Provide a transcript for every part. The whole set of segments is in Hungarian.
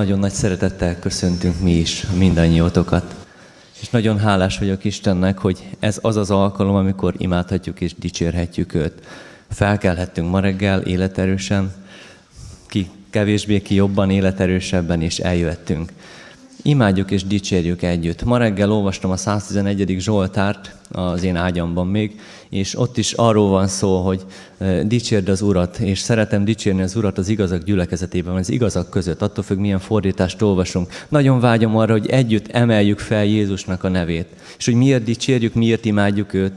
Nagyon nagy szeretettel köszöntünk mi is mindannyiótokat. És nagyon hálás vagyok Istennek, hogy ez az az alkalom, amikor imádhatjuk és dicsérhetjük őt. Felkelhettünk ma reggel életerősen, ki kevésbé, ki jobban, életerősebben, és eljöttünk. Imádjuk és dicsérjük együtt. Ma reggel olvastam a 111. Zsoltárt az én ágyamban még, és ott is arról van szó, hogy dicsérd az Urat, és szeretem dicsérni az Urat az igazak gyülekezetében, az igazak között, attól függ, milyen fordítást olvasunk. Nagyon vágyom arra, hogy együtt emeljük fel Jézusnak a nevét. És hogy miért dicsérjük, miért imádjuk őt.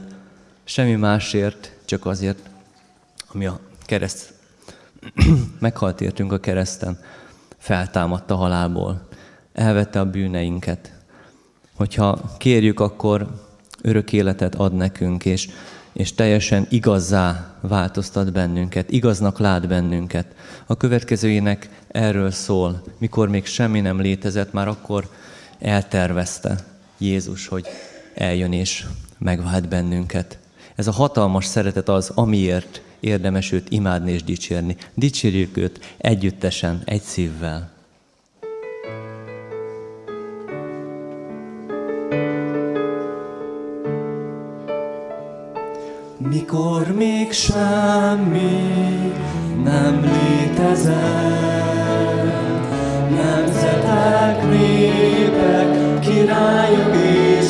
Semmi másért, csak azért, ami a kereszt meghalt értünk a kereszten, feltámadt a halálból, elvette a bűneinket. Hogyha kérjük, akkor örök életet ad nekünk, és, és teljesen igazzá változtat bennünket, igaznak lát bennünket. A következő ének erről szól, mikor még semmi nem létezett, már akkor eltervezte Jézus, hogy eljön és megvált bennünket. Ez a hatalmas szeretet az, amiért érdemes őt imádni és dicsérni. Dicsérjük őt együttesen, egy szívvel. Mikor még semmi nem létezett, nemzetek, népek, királyok és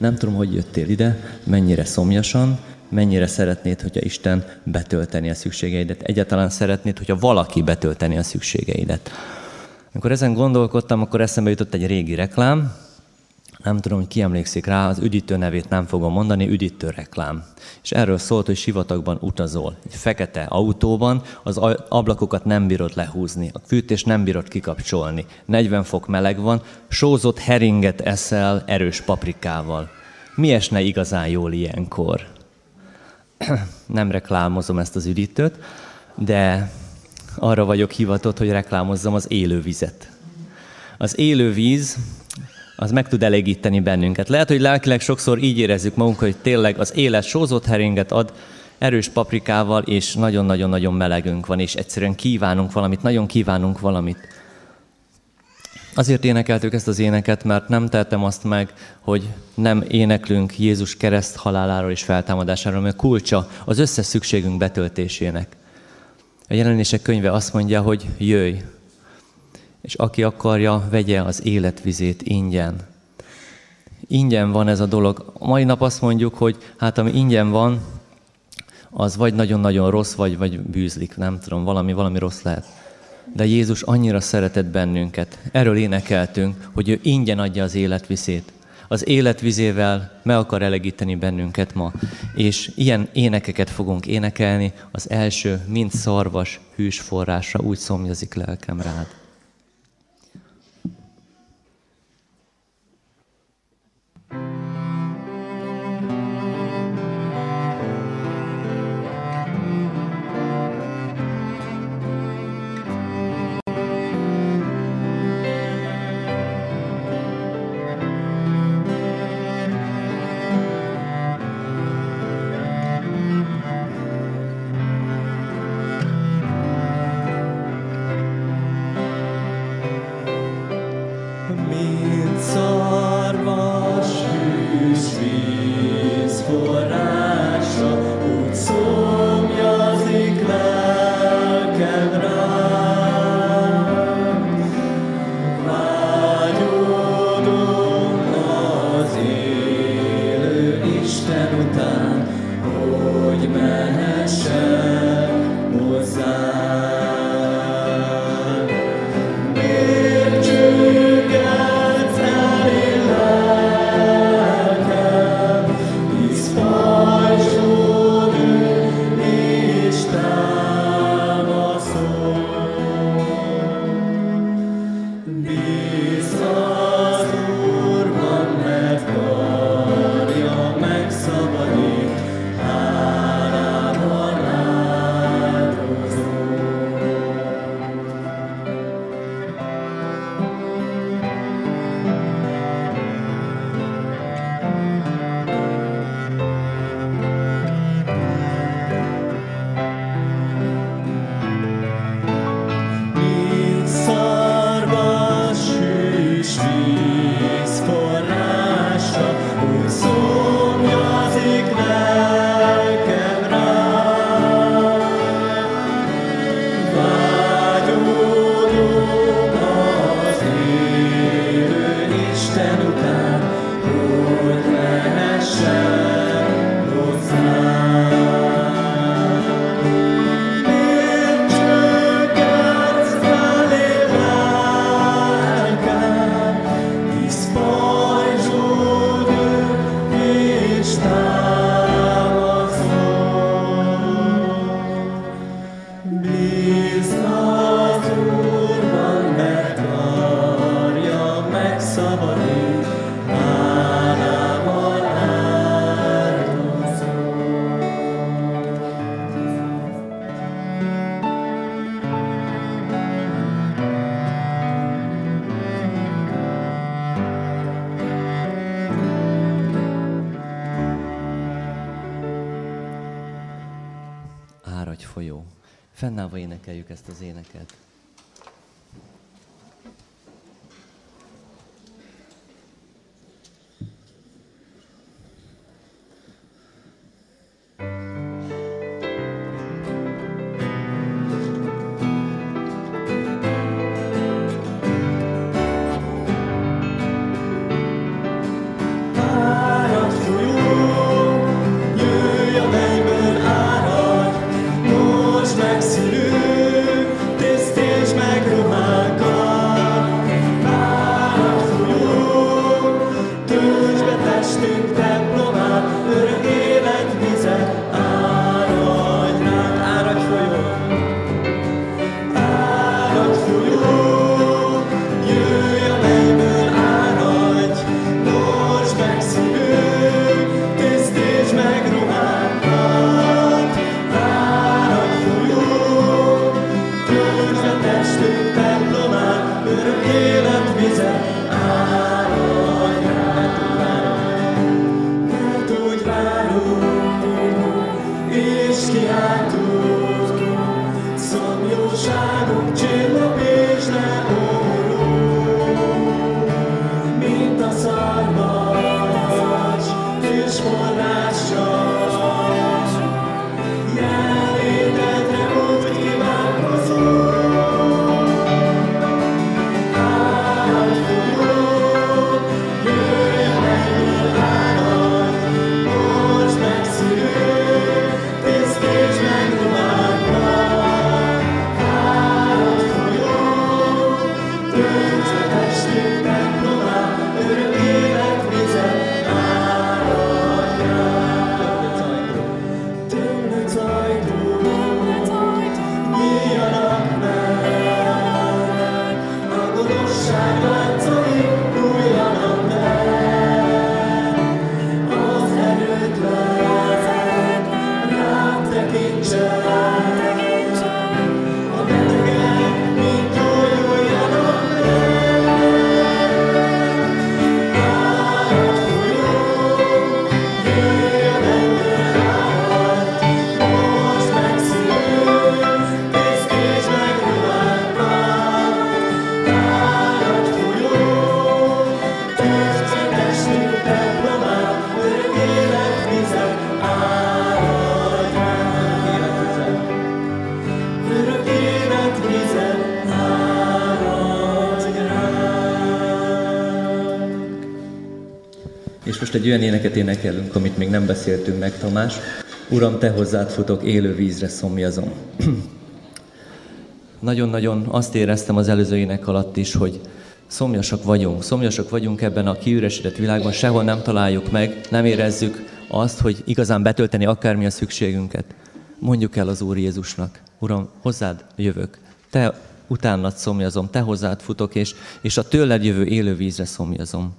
Nem tudom, hogy jöttél ide, mennyire szomjasan, mennyire szeretnéd, hogyha Isten betölteni a szükségeidet. Egyáltalán szeretnéd, hogyha valaki betölteni a szükségeidet. Amikor ezen gondolkodtam, akkor eszembe jutott egy régi reklám, nem tudom, hogy ki emlékszik rá, az üdítő nevét nem fogom mondani, üdítő reklám. És erről szólt, hogy sivatagban utazol. Egy fekete autóban az ablakokat nem bírod lehúzni, a fűtés nem bírod kikapcsolni. 40 fok meleg van, sózott heringet eszel erős paprikával. Mi esne igazán jól ilyenkor? nem reklámozom ezt az üdítőt, de arra vagyok hivatott, hogy reklámozzam az élővizet. Az élővíz az meg tud elégíteni bennünket. Lehet, hogy lelkileg sokszor így érezzük magunkat, hogy tényleg az élet sózott heringet ad, erős paprikával, és nagyon-nagyon-nagyon melegünk van, és egyszerűen kívánunk valamit, nagyon kívánunk valamit. Azért énekeltük ezt az éneket, mert nem tettem azt meg, hogy nem éneklünk Jézus kereszt haláláról és feltámadásáról, mert kulcsa az összes szükségünk betöltésének. A jelenések könyve azt mondja, hogy jöjj, és aki akarja, vegye az életvizét ingyen. Ingyen van ez a dolog. A mai nap azt mondjuk, hogy hát ami ingyen van, az vagy nagyon-nagyon rossz, vagy, vagy bűzlik, nem tudom, valami, valami rossz lehet. De Jézus annyira szeretett bennünket. Erről énekeltünk, hogy ő ingyen adja az életvizét. Az életvizével meg akar elegíteni bennünket ma. És ilyen énekeket fogunk énekelni. Az első, mint szarvas, hűs forrásra, úgy szomjazik lelkem rád. Fennállva énekeljük ezt az éneket. Most egy olyan éneket énekelünk, amit még nem beszéltünk meg, Tamás. Uram, te hozzád futok, élő vízre szomjazom. Nagyon-nagyon azt éreztem az előző ének alatt is, hogy szomjasak vagyunk. Szomjasak vagyunk ebben a kiüresedett világban, sehol nem találjuk meg, nem érezzük azt, hogy igazán betölteni akármi a szükségünket. Mondjuk el az Úr Jézusnak, Uram, hozzád jövök, te utánad szomjazom, te hozzád futok, és, és a tőled jövő élő vízre szomjazom.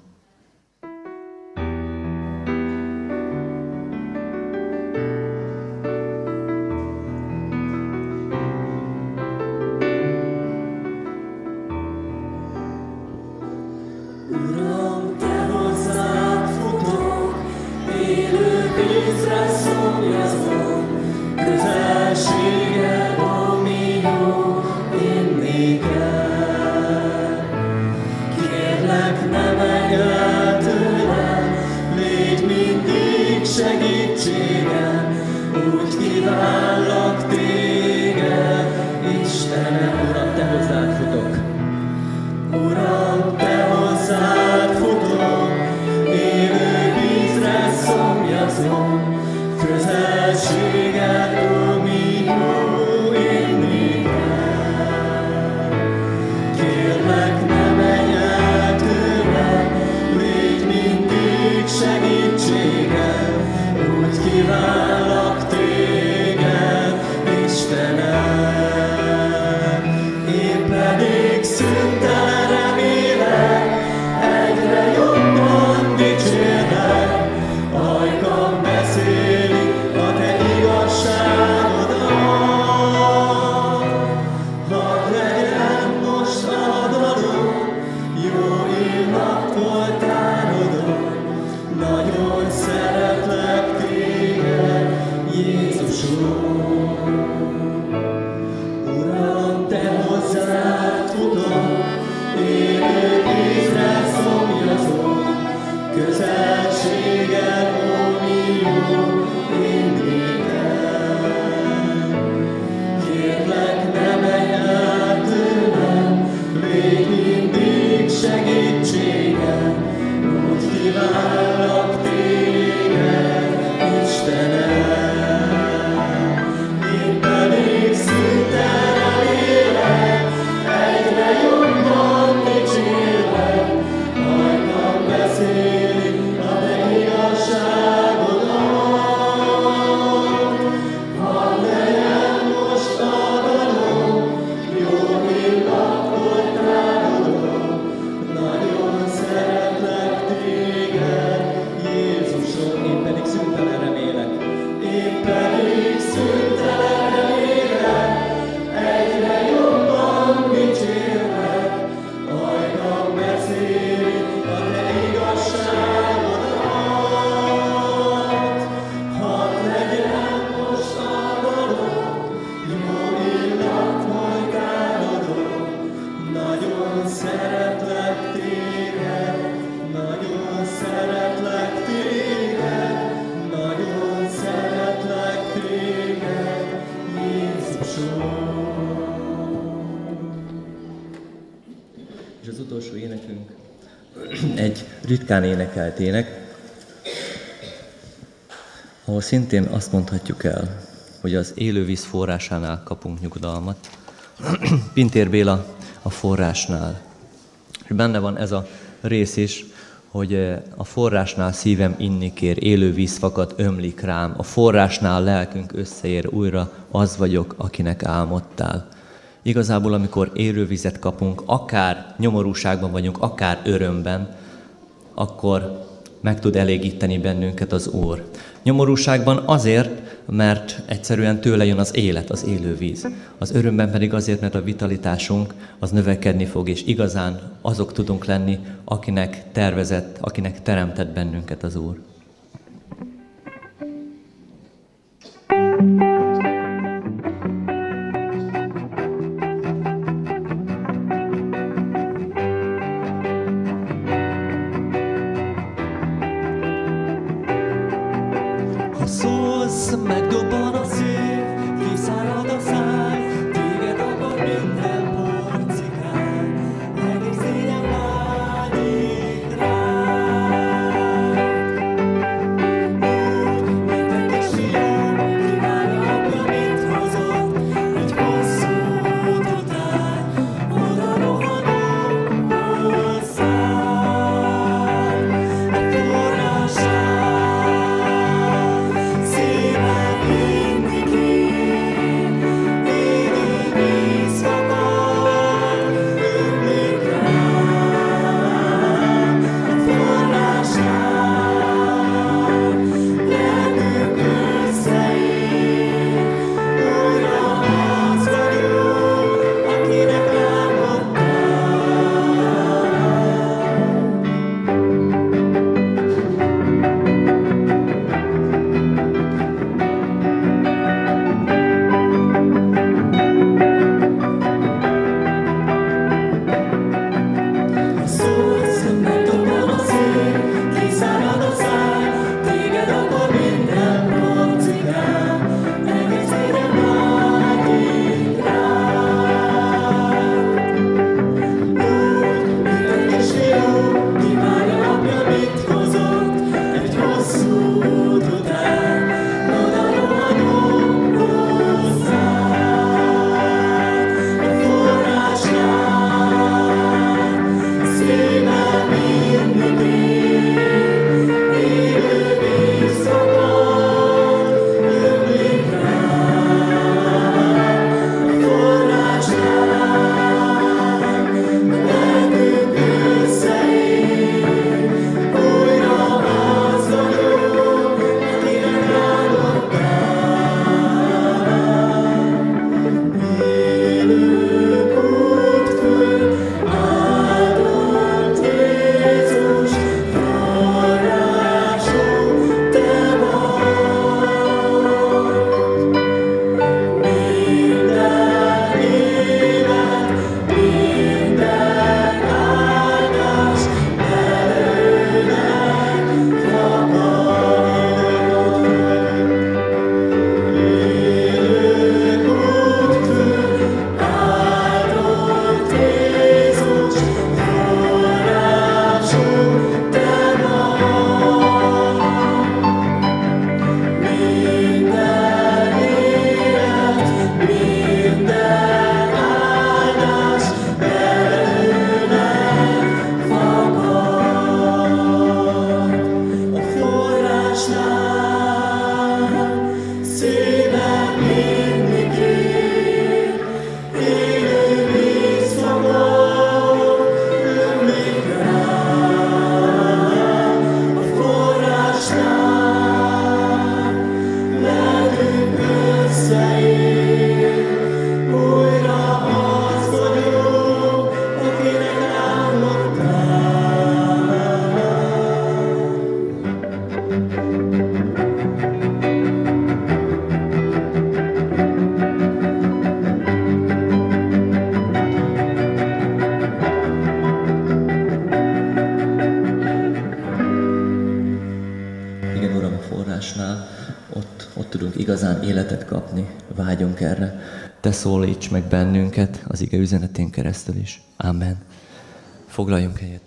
Ritkán énekelt ének, ahol szintén azt mondhatjuk el, hogy az élővíz forrásánál kapunk nyugodalmat. Pintér Béla a forrásnál. És benne van ez a rész is, hogy eh, a forrásnál szívem inni kér, élő víz fakad, ömlik rám, a forrásnál lelkünk összeér újra, az vagyok, akinek álmodtál. Igazából, amikor élővizet kapunk, akár nyomorúságban vagyunk, akár örömben, akkor meg tud elégíteni bennünket az Úr. Nyomorúságban azért, mert egyszerűen tőle jön az élet, az élővíz. Az örömben pedig azért, mert a vitalitásunk az növekedni fog, és igazán azok tudunk lenni, akinek tervezett, akinek teremtett bennünket az Úr. some might go. Te szólíts meg bennünket az ige üzenetén keresztül is. Amen. Foglaljunk helyet.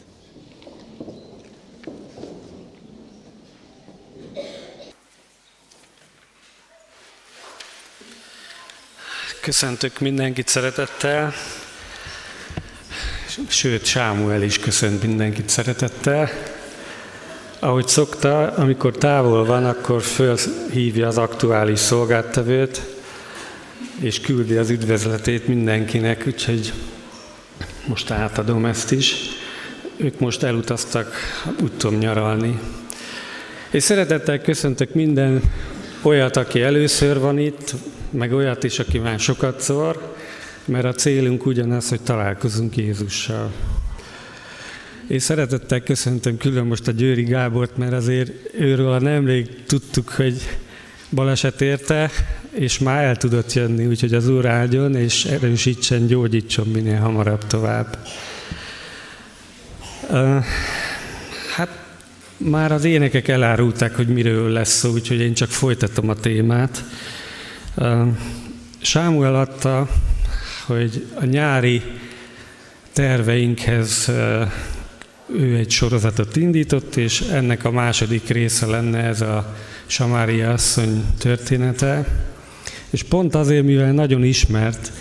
Köszöntök mindenkit szeretettel, sőt, Sámuel is köszönt mindenkit szeretettel. Ahogy szokta, amikor távol van, akkor fölhívja az aktuális szolgáltevőt, és küldi az üdvözletét mindenkinek, úgyhogy most átadom ezt is. Ők most elutaztak, úgy tudom nyaralni. És szeretettel köszöntök minden olyat, aki először van itt, meg olyat is, aki már sokat szor, mert a célunk ugyanaz, hogy találkozunk Jézussal. És szeretettel köszöntöm külön most a Győri Gábort, mert azért őről nemrég tudtuk, hogy baleset érte, és már el tudott jönni, úgyhogy az Úr áldjon, és erősítsen, gyógyítson minél hamarabb tovább. Hát már az énekek elárulták, hogy miről lesz szó, úgyhogy én csak folytatom a témát. Sámuel adta, hogy a nyári terveinkhez ő egy sorozatot indított, és ennek a második része lenne ez a Samária asszony története. És pont azért, mivel nagyon ismert,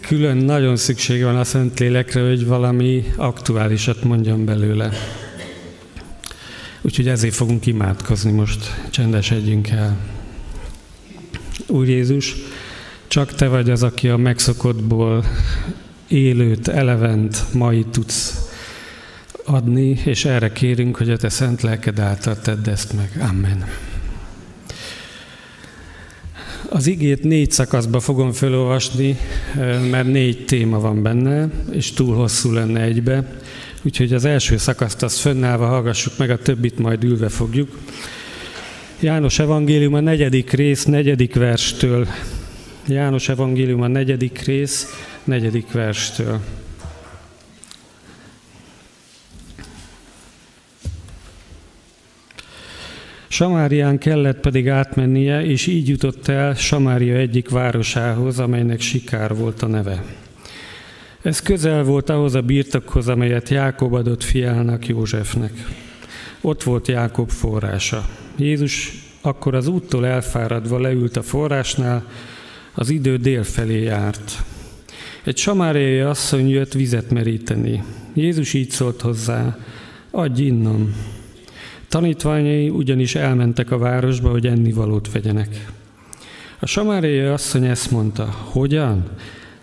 külön nagyon szükség van a Szentlélekre, hogy valami aktuálisat mondjam belőle. Úgyhogy ezért fogunk imádkozni most, csendesedjünk el. Úr Jézus, csak Te vagy az, aki a megszokottból élőt, elevent, mai tudsz adni, és erre kérünk, hogy a Te szent lelked által tedd ezt meg. Amen. Az igét négy szakaszba fogom felolvasni, mert négy téma van benne, és túl hosszú lenne egybe. Úgyhogy az első szakaszt azt fönnállva hallgassuk meg, a többit majd ülve fogjuk. János Evangélium a negyedik rész, negyedik verstől. János Evangélium a negyedik rész, negyedik verstől. Samárián kellett pedig átmennie, és így jutott el Samária egyik városához, amelynek Sikár volt a neve. Ez közel volt ahhoz a birtokhoz, amelyet Jákob adott fiának Józsefnek. Ott volt Jákob forrása. Jézus akkor az úttól elfáradva leült a forrásnál, az idő dél felé járt. Egy samáriai asszony jött vizet meríteni. Jézus így szólt hozzá, adj innom. Tanítványai ugyanis elmentek a városba, hogy ennivalót vegyenek. A samáriai asszony ezt mondta, hogyan?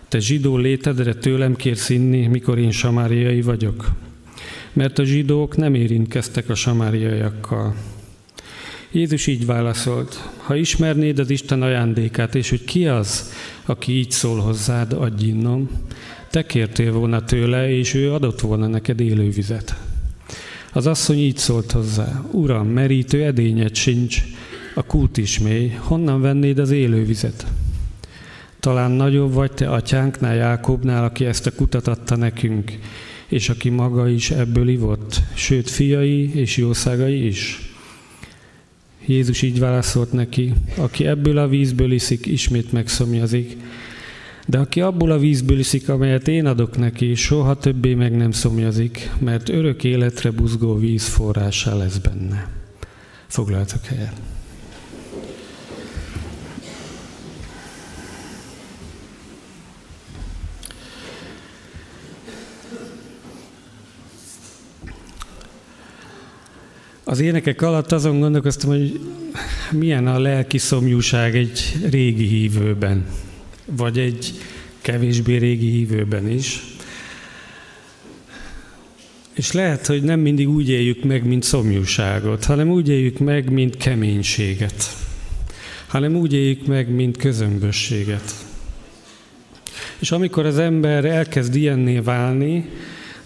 Te zsidó létedre tőlem kérsz inni, mikor én samáriai vagyok? Mert a zsidók nem érintkeztek a samáriaiakkal. Jézus így válaszolt, ha ismernéd az Isten ajándékát, és hogy ki az, aki így szól hozzád, adj innom, te kértél volna tőle, és ő adott volna neked élővizet. Az asszony így szólt hozzá, Uram, merítő edényed sincs, a kút is mély, honnan vennéd az élővizet? Talán nagyobb vagy te atyánknál, Jákobnál, aki ezt a kutat adta nekünk, és aki maga is ebből ivott, sőt fiai és jószágai is. Jézus így válaszolt neki, aki ebből a vízből iszik, ismét megszomjazik, de aki abból a vízből iszik, amelyet én adok neki, soha többé meg nem szomjazik, mert örök életre buzgó víz forrása lesz benne. Foglaltok helyet. Az énekek alatt azon gondolkoztam, hogy milyen a lelki szomjúság egy régi hívőben, vagy egy kevésbé régi hívőben is. És lehet, hogy nem mindig úgy éljük meg, mint szomjúságot, hanem úgy éljük meg, mint keménységet, hanem úgy éljük meg, mint közömbösséget. És amikor az ember elkezd ilyenné válni,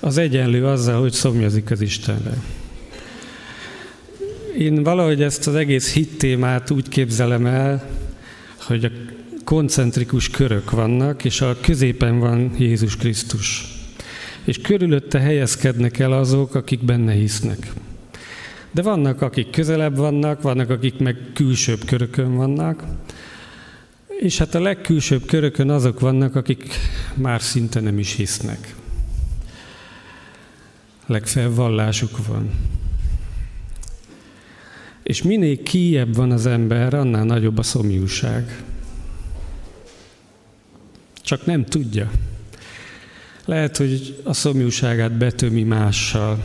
az egyenlő azzal, hogy szomjazik az Istenre. Én valahogy ezt az egész hit témát úgy képzelem el, hogy a koncentrikus körök vannak, és a középen van Jézus Krisztus. És körülötte helyezkednek el azok, akik benne hisznek. De vannak, akik közelebb vannak, vannak, akik meg külsőbb körökön vannak, És hát a legkülsőbb körökön azok vannak, akik már szinte nem is hisznek. Legfeljebb vallásuk van. És minél kiebb van az ember, annál nagyobb a szomjúság. Csak nem tudja. Lehet, hogy a szomjúságát betömi mással,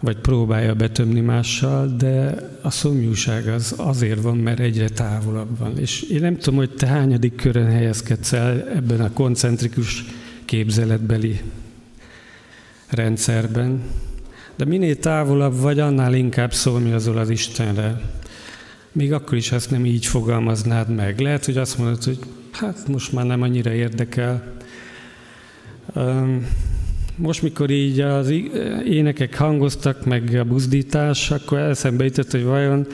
vagy próbálja betömni mással, de a szomjúság az azért van, mert egyre távolabb van. És én nem tudom, hogy te hányadik körön helyezkedsz el ebben a koncentrikus képzeletbeli rendszerben, de minél távolabb vagy, annál inkább szomjazol az Istenre. Még akkor is ezt nem így fogalmaznád meg. Lehet, hogy azt mondod, hogy hát most már nem annyira érdekel. Most, mikor így az énekek hangoztak, meg a buzdítás, akkor eszembe jutott, hogy vajon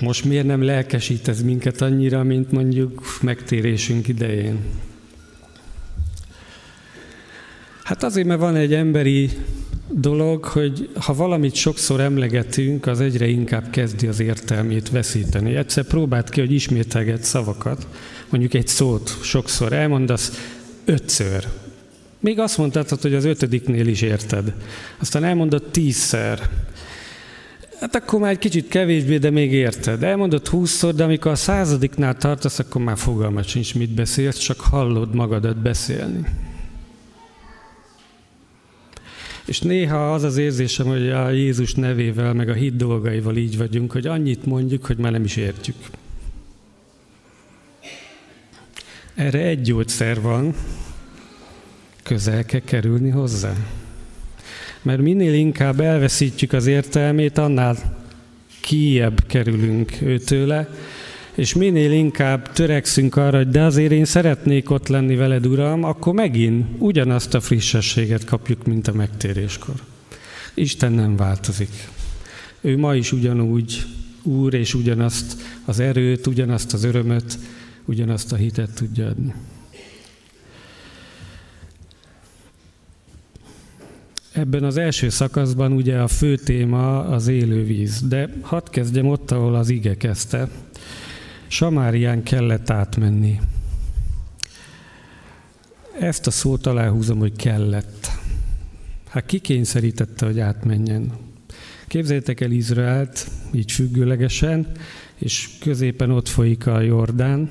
most miért nem lelkesít ez minket annyira, mint mondjuk megtérésünk idején. Hát azért, mert van egy emberi dolog, hogy ha valamit sokszor emlegetünk, az egyre inkább kezdi az értelmét veszíteni. Egyszer próbált ki, hogy ismételget szavakat, mondjuk egy szót sokszor elmondasz, ötször. Még azt mondtad, hogy az ötödiknél is érted. Aztán elmondod tízszer. Hát akkor már egy kicsit kevésbé, de még érted. Elmondod húszszor, de amikor a századiknál tartasz, akkor már fogalmat sincs, mit beszélsz, csak hallod magadat beszélni. És néha az az érzésem, hogy a Jézus nevével, meg a hit dolgaival így vagyunk, hogy annyit mondjuk, hogy már nem is értjük. Erre egy gyógyszer van, közel kell kerülni hozzá. Mert minél inkább elveszítjük az értelmét, annál kiebb kerülünk őtőle, és minél inkább törekszünk arra, hogy de azért én szeretnék ott lenni veled, Uram, akkor megint ugyanazt a frissességet kapjuk, mint a megtéréskor. Isten nem változik. Ő ma is ugyanúgy Úr, és ugyanazt az erőt, ugyanazt az örömöt, ugyanazt a hitet tudja adni. Ebben az első szakaszban ugye a fő téma az élővíz, de hadd kezdjem ott, ahol az ige kezdte. Samárián kellett átmenni. Ezt a szót aláhúzom, hogy kellett. Hát ki kényszerítette, hogy átmenjen? Képzeljétek el Izraelt, így függőlegesen, és középen ott folyik a Jordán,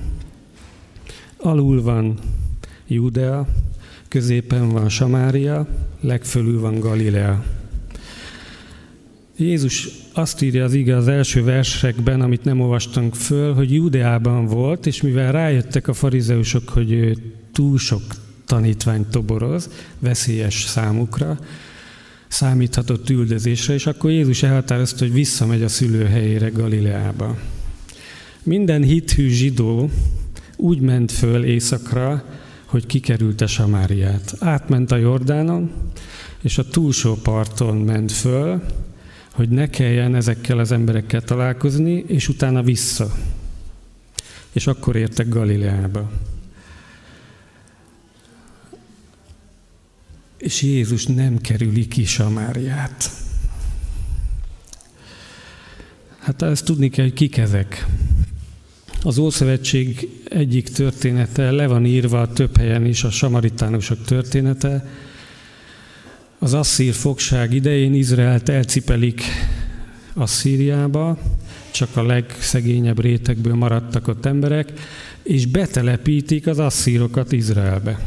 alul van Judea, középen van Samária, legfölül van Galilea. Jézus azt írja az ige az első versekben, amit nem olvastunk föl, hogy Judeában volt, és mivel rájöttek a farizeusok, hogy ő túl sok tanítványt toboroz, veszélyes számukra, számíthatott üldözésre, és akkor Jézus elhatározta, hogy visszamegy a szülőhelyére Galileába. Minden hithű zsidó úgy ment föl éjszakra, hogy kikerülte Samáriát. Átment a Jordánon, és a túlsó parton ment föl, hogy ne kelljen ezekkel az emberekkel találkozni, és utána vissza. És akkor értek Galileába. És Jézus nem kerüli ki Samáriát. Hát ezt tudni kell, hogy kik ezek. Az Ószövetség egyik története le van írva több helyen is, a samaritánusok története, az asszír fogság idején Izraelt elcipelik Asszíriába, csak a legszegényebb rétegből maradtak ott emberek, és betelepítik az asszírokat Izraelbe.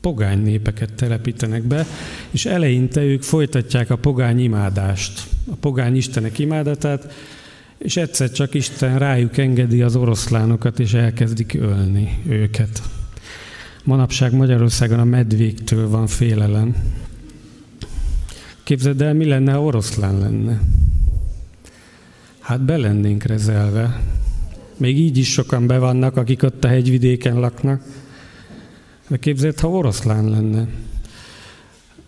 Pogány népeket telepítenek be, és eleinte ők folytatják a pogány imádást, a pogány istenek imádatát, és egyszer csak Isten rájuk engedi az oroszlánokat, és elkezdik ölni őket. Manapság Magyarországon a medvéktől van félelem. Képzeld el, mi lenne, ha oroszlán lenne? Hát be lennénk rezelve. Még így is sokan be vannak, akik ott a hegyvidéken laknak. De képzeld, ha oroszlán lenne.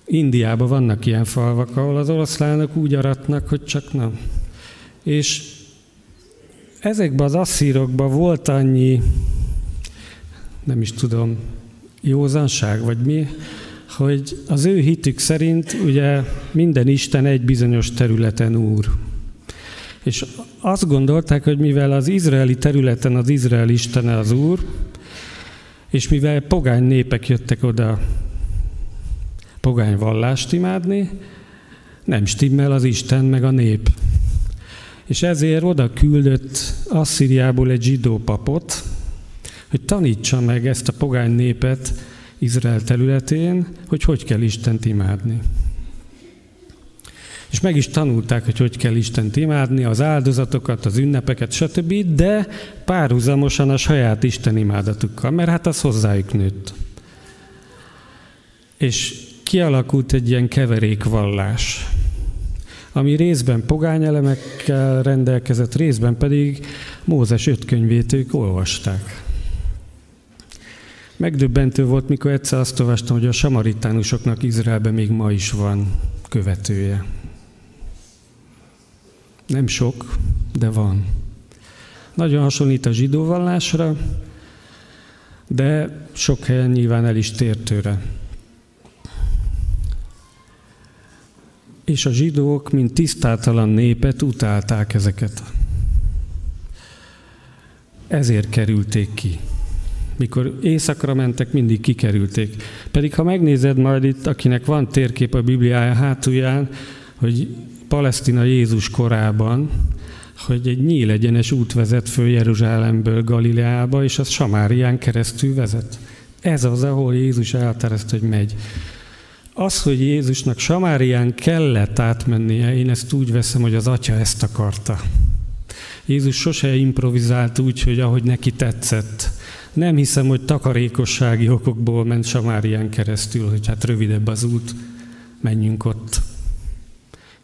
Indiában vannak ilyen falvak, ahol az oroszlánok úgy aratnak, hogy csak nem. És ezekben az asszírokban volt annyi, nem is tudom, józanság, vagy mi, hogy az ő hitük szerint ugye minden Isten egy bizonyos területen úr. És azt gondolták, hogy mivel az izraeli területen az Izrael istene az Úr, és mivel pogány népek jöttek oda pogány vallást imádni, nem stimmel az Isten meg a nép. És ezért oda küldött Asszíriából egy zsidó papot, hogy tanítsa meg ezt a pogány népet Izrael területén, hogy hogy kell Istent imádni. És meg is tanulták, hogy hogy kell Istent imádni, az áldozatokat, az ünnepeket, stb., de párhuzamosan a saját Isten imádatukkal, mert hát az hozzájuk nőtt. És kialakult egy ilyen keverékvallás, ami részben pogányelemekkel rendelkezett, részben pedig Mózes öt könyvét ők olvasták. Megdöbbentő volt, mikor egyszer azt olvastam, hogy a samaritánusoknak Izraelben még ma is van követője. Nem sok, de van. Nagyon hasonlít a zsidó vallásra, de sok helyen nyilván el is tér tőle. És a zsidók, mint tisztátalan népet utálták ezeket. Ezért kerülték ki. Mikor éjszakra mentek, mindig kikerülték. Pedig ha megnézed majd itt, akinek van térkép a Bibliája hátulján, hogy Palesztina Jézus korában, hogy egy nyíl egyenes út vezet föl Jeruzsálemből Galileába, és az Samárián keresztül vezet. Ez az, ahol Jézus elterezte, hogy megy. Az, hogy Jézusnak Samárián kellett átmennie, én ezt úgy veszem, hogy az atya ezt akarta. Jézus sose improvizált úgy, hogy ahogy neki tetszett. Nem hiszem, hogy takarékossági okokból ment Samárián keresztül, hogy hát rövidebb az út, menjünk ott.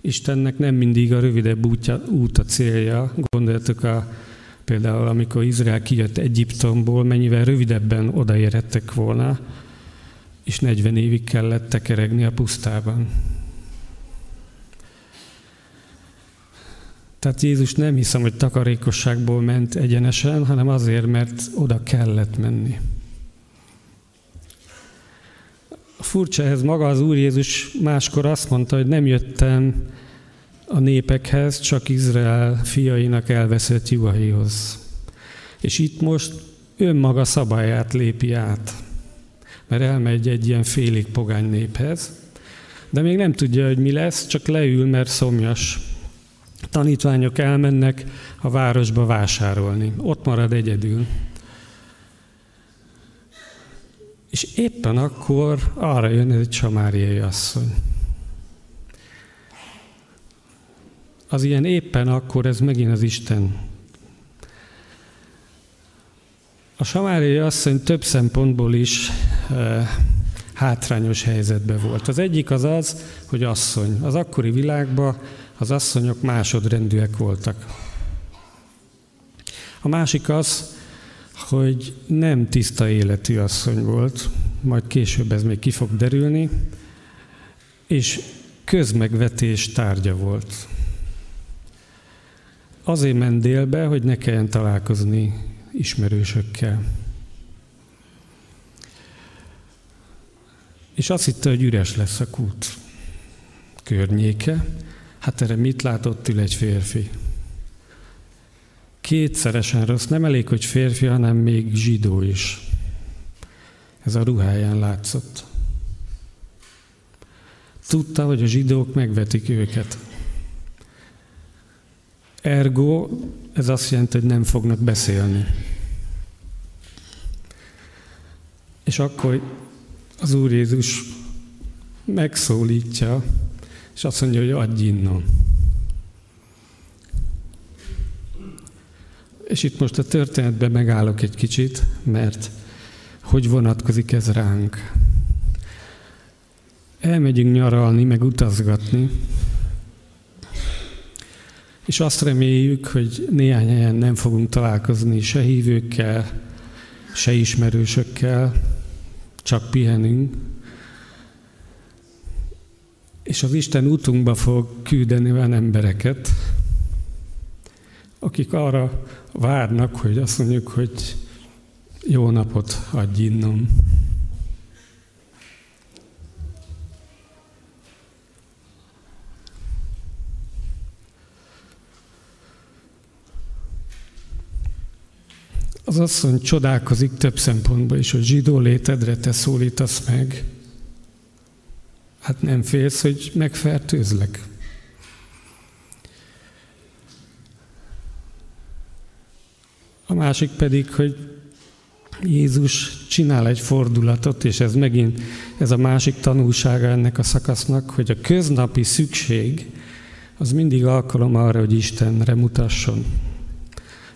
Istennek nem mindig a rövidebb útja, út a célja. Gondoljatok a, például, amikor Izrael kijött Egyiptomból, mennyivel rövidebben odaérhettek volna, és 40 évig kellett tekeregni a pusztában. Tehát Jézus nem hiszem, hogy takarékosságból ment egyenesen, hanem azért, mert oda kellett menni. Furcsa ez maga az Úr Jézus máskor azt mondta, hogy nem jöttem a népekhez, csak Izrael fiainak elveszett juhaihoz. És itt most önmaga szabályát lépi át, mert elmegy egy ilyen félig pogány néphez, de még nem tudja, hogy mi lesz, csak leül, mert szomjas. Tanítványok elmennek a városba vásárolni. Ott marad egyedül. És éppen akkor arra jön egy samáriai asszony. Az ilyen éppen akkor, ez megint az Isten. A samáriai asszony több szempontból is e, hátrányos helyzetben volt. Az egyik az az, hogy asszony. Az akkori világban az asszonyok másodrendűek voltak. A másik az, hogy nem tiszta életű asszony volt, majd később ez még ki fog derülni, és közmegvetés tárgya volt. Azért ment délbe, hogy ne kelljen találkozni ismerősökkel. És azt hitte, hogy üres lesz a kút környéke. Hát erre mit látott ül egy férfi? kétszeresen rossz. Nem elég, hogy férfi, hanem még zsidó is. Ez a ruháján látszott. Tudta, hogy a zsidók megvetik őket. Ergo, ez azt jelenti, hogy nem fognak beszélni. És akkor az Úr Jézus megszólítja, és azt mondja, hogy adj innom. És itt most a történetben megállok egy kicsit, mert hogy vonatkozik ez ránk. Elmegyünk nyaralni, meg utazgatni, és azt reméljük, hogy néhány helyen nem fogunk találkozni se hívőkkel, se ismerősökkel, csak pihenünk. És az Isten útunkba fog küldeni olyan embereket, akik arra várnak, hogy azt mondjuk, hogy jó napot adj innom. Az asszony csodálkozik több szempontból is, hogy zsidó létedre te szólítasz meg, Hát nem félsz, hogy megfertőzlek? A másik pedig, hogy Jézus csinál egy fordulatot, és ez megint ez a másik tanulsága ennek a szakasznak, hogy a köznapi szükség az mindig alkalom arra, hogy Istenre mutasson.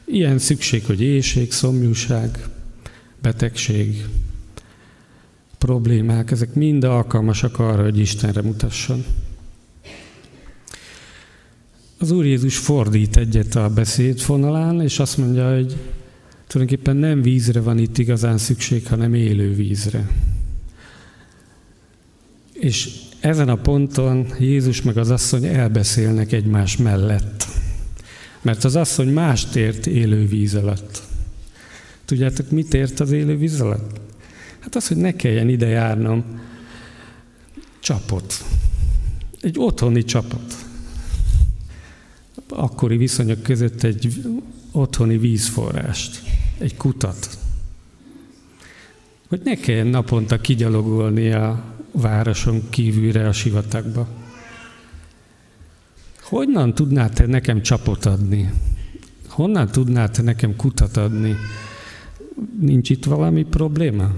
Ilyen szükség, hogy éjség, szomjúság, betegség, problémák, ezek mind alkalmasak arra, hogy Istenre mutasson. Az Úr Jézus fordít egyet a beszédfonalán, és azt mondja, hogy tulajdonképpen nem vízre van itt igazán szükség, hanem élő vízre. És ezen a ponton Jézus meg az asszony elbeszélnek egymás mellett. Mert az asszony mást ért élő víz alatt. Tudjátok, mit ért az élő víz alatt? Hát az, hogy ne kelljen ide járnom csapot. Egy otthoni csapot. Akkori viszonyok között egy otthoni vízforrást, egy kutat. Hogy ne kelljen naponta kigyalogolni a városon kívülre a sivatagba. Honnan tudnál te nekem csapot adni? Honnan tudnál te nekem kutat adni? Nincs itt valami probléma?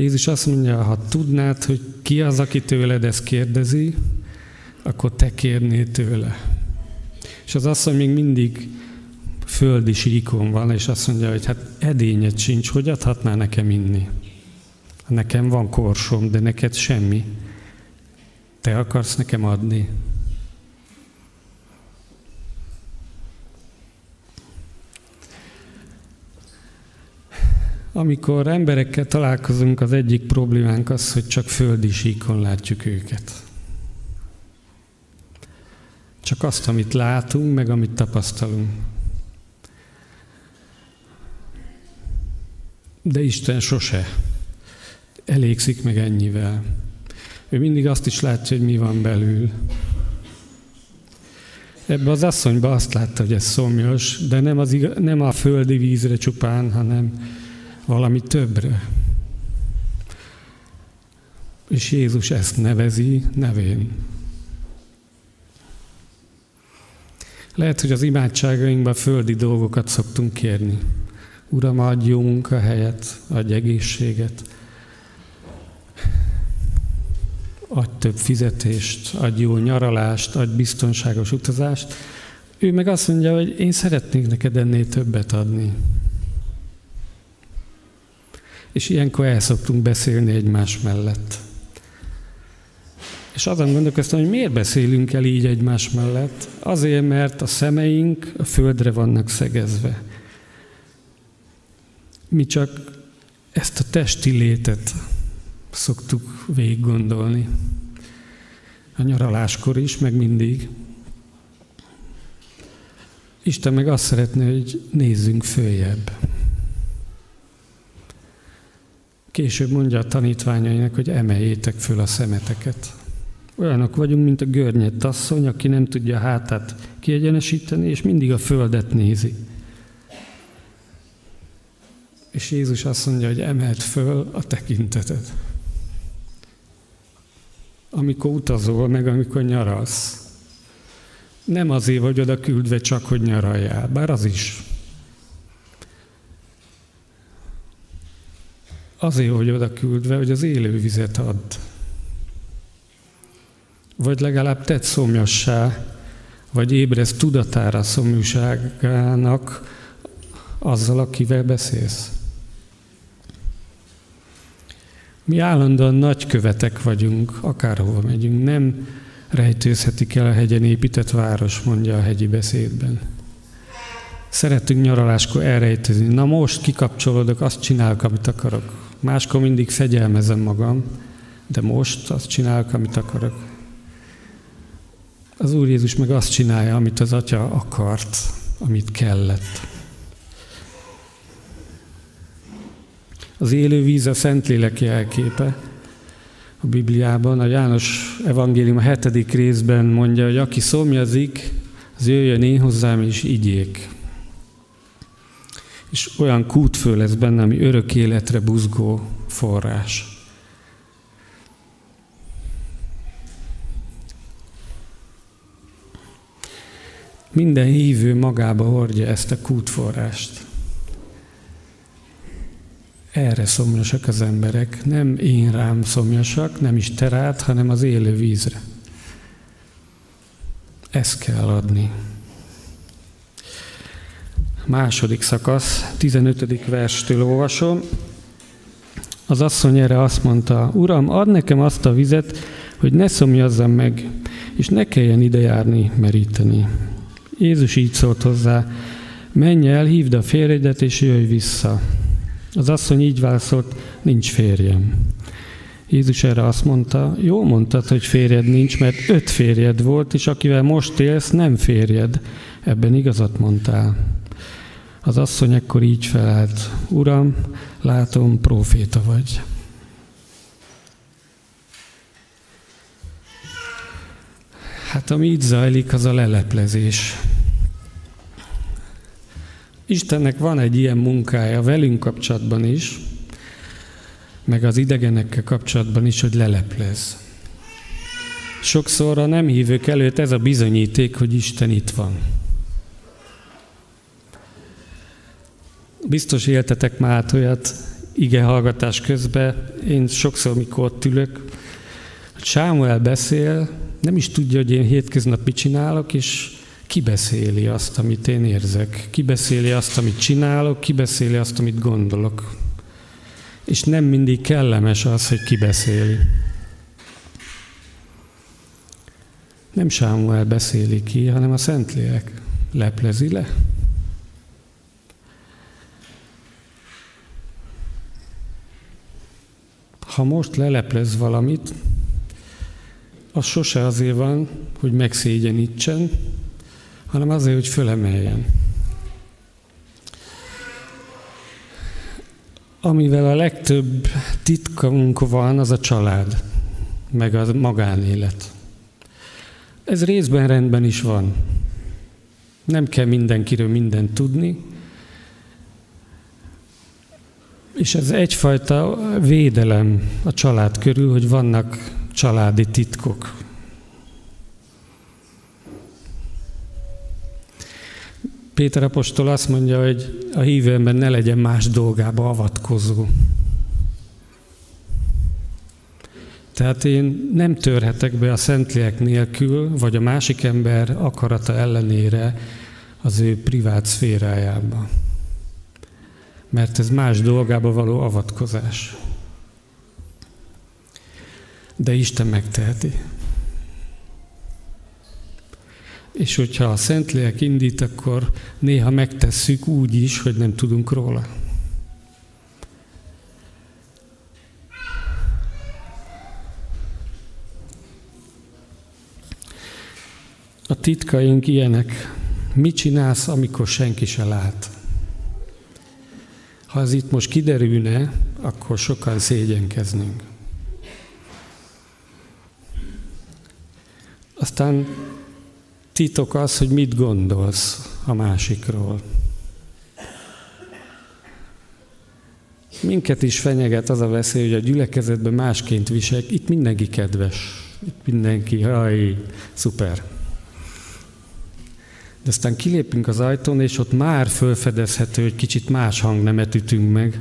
Jézus azt mondja, ha tudnád, hogy ki az, aki tőled ezt kérdezi, akkor te kérnél tőle. És az asszony még mindig földi síkon van, és azt mondja, hogy hát edényed sincs, hogy adhatná nekem inni? Nekem van korsom, de neked semmi. Te akarsz nekem adni? Amikor emberekkel találkozunk, az egyik problémánk az, hogy csak földi síkon látjuk őket. Csak azt, amit látunk, meg amit tapasztalunk. De Isten sose elégszik meg ennyivel. Ő mindig azt is látja, hogy mi van belül. Ebbe az asszonyba azt látta, hogy ez szomjas, de nem, az, nem a földi vízre csupán, hanem valami többre. És Jézus ezt nevezi nevén. Lehet, hogy az imádságainkban földi dolgokat szoktunk kérni. Uram, adj jó munkahelyet, adj egészséget, adj több fizetést, adj jó nyaralást, adj biztonságos utazást. Ő meg azt mondja, hogy én szeretnék neked ennél többet adni. És ilyenkor el szoktunk beszélni egymás mellett. És azon gondolkoztam, hogy miért beszélünk el így egymás mellett? Azért, mert a szemeink a földre vannak szegezve. Mi csak ezt a testi létet szoktuk végig gondolni. A nyaraláskor is, meg mindig. Isten meg azt szeretné, hogy nézzünk följebb. Később mondja a tanítványainak, hogy emeljétek föl a szemeteket. Olyanok vagyunk, mint a görnyed asszony, aki nem tudja a hátát kiegyenesíteni, és mindig a földet nézi. És Jézus azt mondja, hogy emeld föl a tekinteted. Amikor utazol, meg amikor nyaralsz. Nem azért vagy oda küldve csak, hogy nyaraljál, bár az is. Azért, hogy oda küldve, hogy az élő vizet add. Vagy legalább tett szomjassá, vagy ébresz tudatára szomjúságának azzal, akivel beszélsz. Mi állandóan nagykövetek vagyunk, akárhova megyünk. Nem rejtőzhetik el a hegyen épített város, mondja a hegyi beszédben. Szeretünk nyaraláskor elrejtőzni. Na most kikapcsolódok, azt csinálok, amit akarok. Máskor mindig fegyelmezem magam, de most azt csinálok, amit akarok. Az Úr Jézus meg azt csinálja, amit az Atya akart, amit kellett. Az élő víz a Szentlélek jelképe, a Bibliában. A János evangélium a hetedik részben mondja, hogy aki szomjazik, az jöjjön én hozzám és igyék. És olyan kútfő lesz benne, ami örök életre buzgó forrás. Minden hívő magába hordja ezt a kútforrást. Erre szomjasak az emberek. Nem én rám szomjasak, nem is te rád, hanem az élő vízre. Ezt kell adni. Második szakasz, 15. verstől olvasom. Az asszony erre azt mondta, Uram, add nekem azt a vizet, hogy ne szomjazzam meg, és ne kelljen ide járni, meríteni. Jézus így szólt hozzá, menj el, hívd a férjedet, és jöjj vissza. Az asszony így válaszolt, nincs férjem. Jézus erre azt mondta, jó mondtad, hogy férjed nincs, mert öt férjed volt, és akivel most élsz, nem férjed. Ebben igazat mondtál. Az asszony ekkor így felelt, Uram, látom, proféta vagy. Hát ami így zajlik, az a leleplezés. Istennek van egy ilyen munkája velünk kapcsolatban is, meg az idegenekkel kapcsolatban is, hogy leleplez. Sokszor a nem hívők előtt ez a bizonyíték, hogy Isten itt van. Biztos éltetek már át olyat ige hallgatás közben, én sokszor, mikor ott ülök, Sámuel beszél, nem is tudja, hogy én hétköznap mit csinálok, és kibeszéli azt, amit én érzek, kibeszéli azt, amit csinálok, kibeszéli azt, amit gondolok. És nem mindig kellemes az, hogy kibeszéli. Nem Sámuel beszéli ki, hanem a Szentlélek leplezi le. Ha most leleplez valamit, az sose azért van, hogy megszégyenítsen, hanem azért, hogy fölemeljen. Amivel a legtöbb titkunk van, az a család, meg a magánélet. Ez részben rendben is van. Nem kell mindenkiről mindent tudni, és ez egyfajta védelem a család körül, hogy vannak családi titkok. Péter apostol azt mondja, hogy a hívő ember ne legyen más dolgába avatkozó. Tehát én nem törhetek be a Szentlélek nélkül, vagy a másik ember akarata ellenére az ő privát szférájába. Mert ez más dolgába való avatkozás de Isten megteheti. És hogyha a Szentlélek indít, akkor néha megtesszük úgy is, hogy nem tudunk róla. A titkaink ilyenek. Mit csinálsz, amikor senki se lát? Ha ez itt most kiderülne, akkor sokan szégyenkeznünk. Aztán titok az, hogy mit gondolsz a másikról. Minket is fenyeget az a veszély, hogy a gyülekezetben másként viseljük. Itt mindenki kedves. Itt mindenki, haj, szuper. De aztán kilépünk az ajtón, és ott már fölfedezhető, hogy kicsit más hangnemet ütünk meg.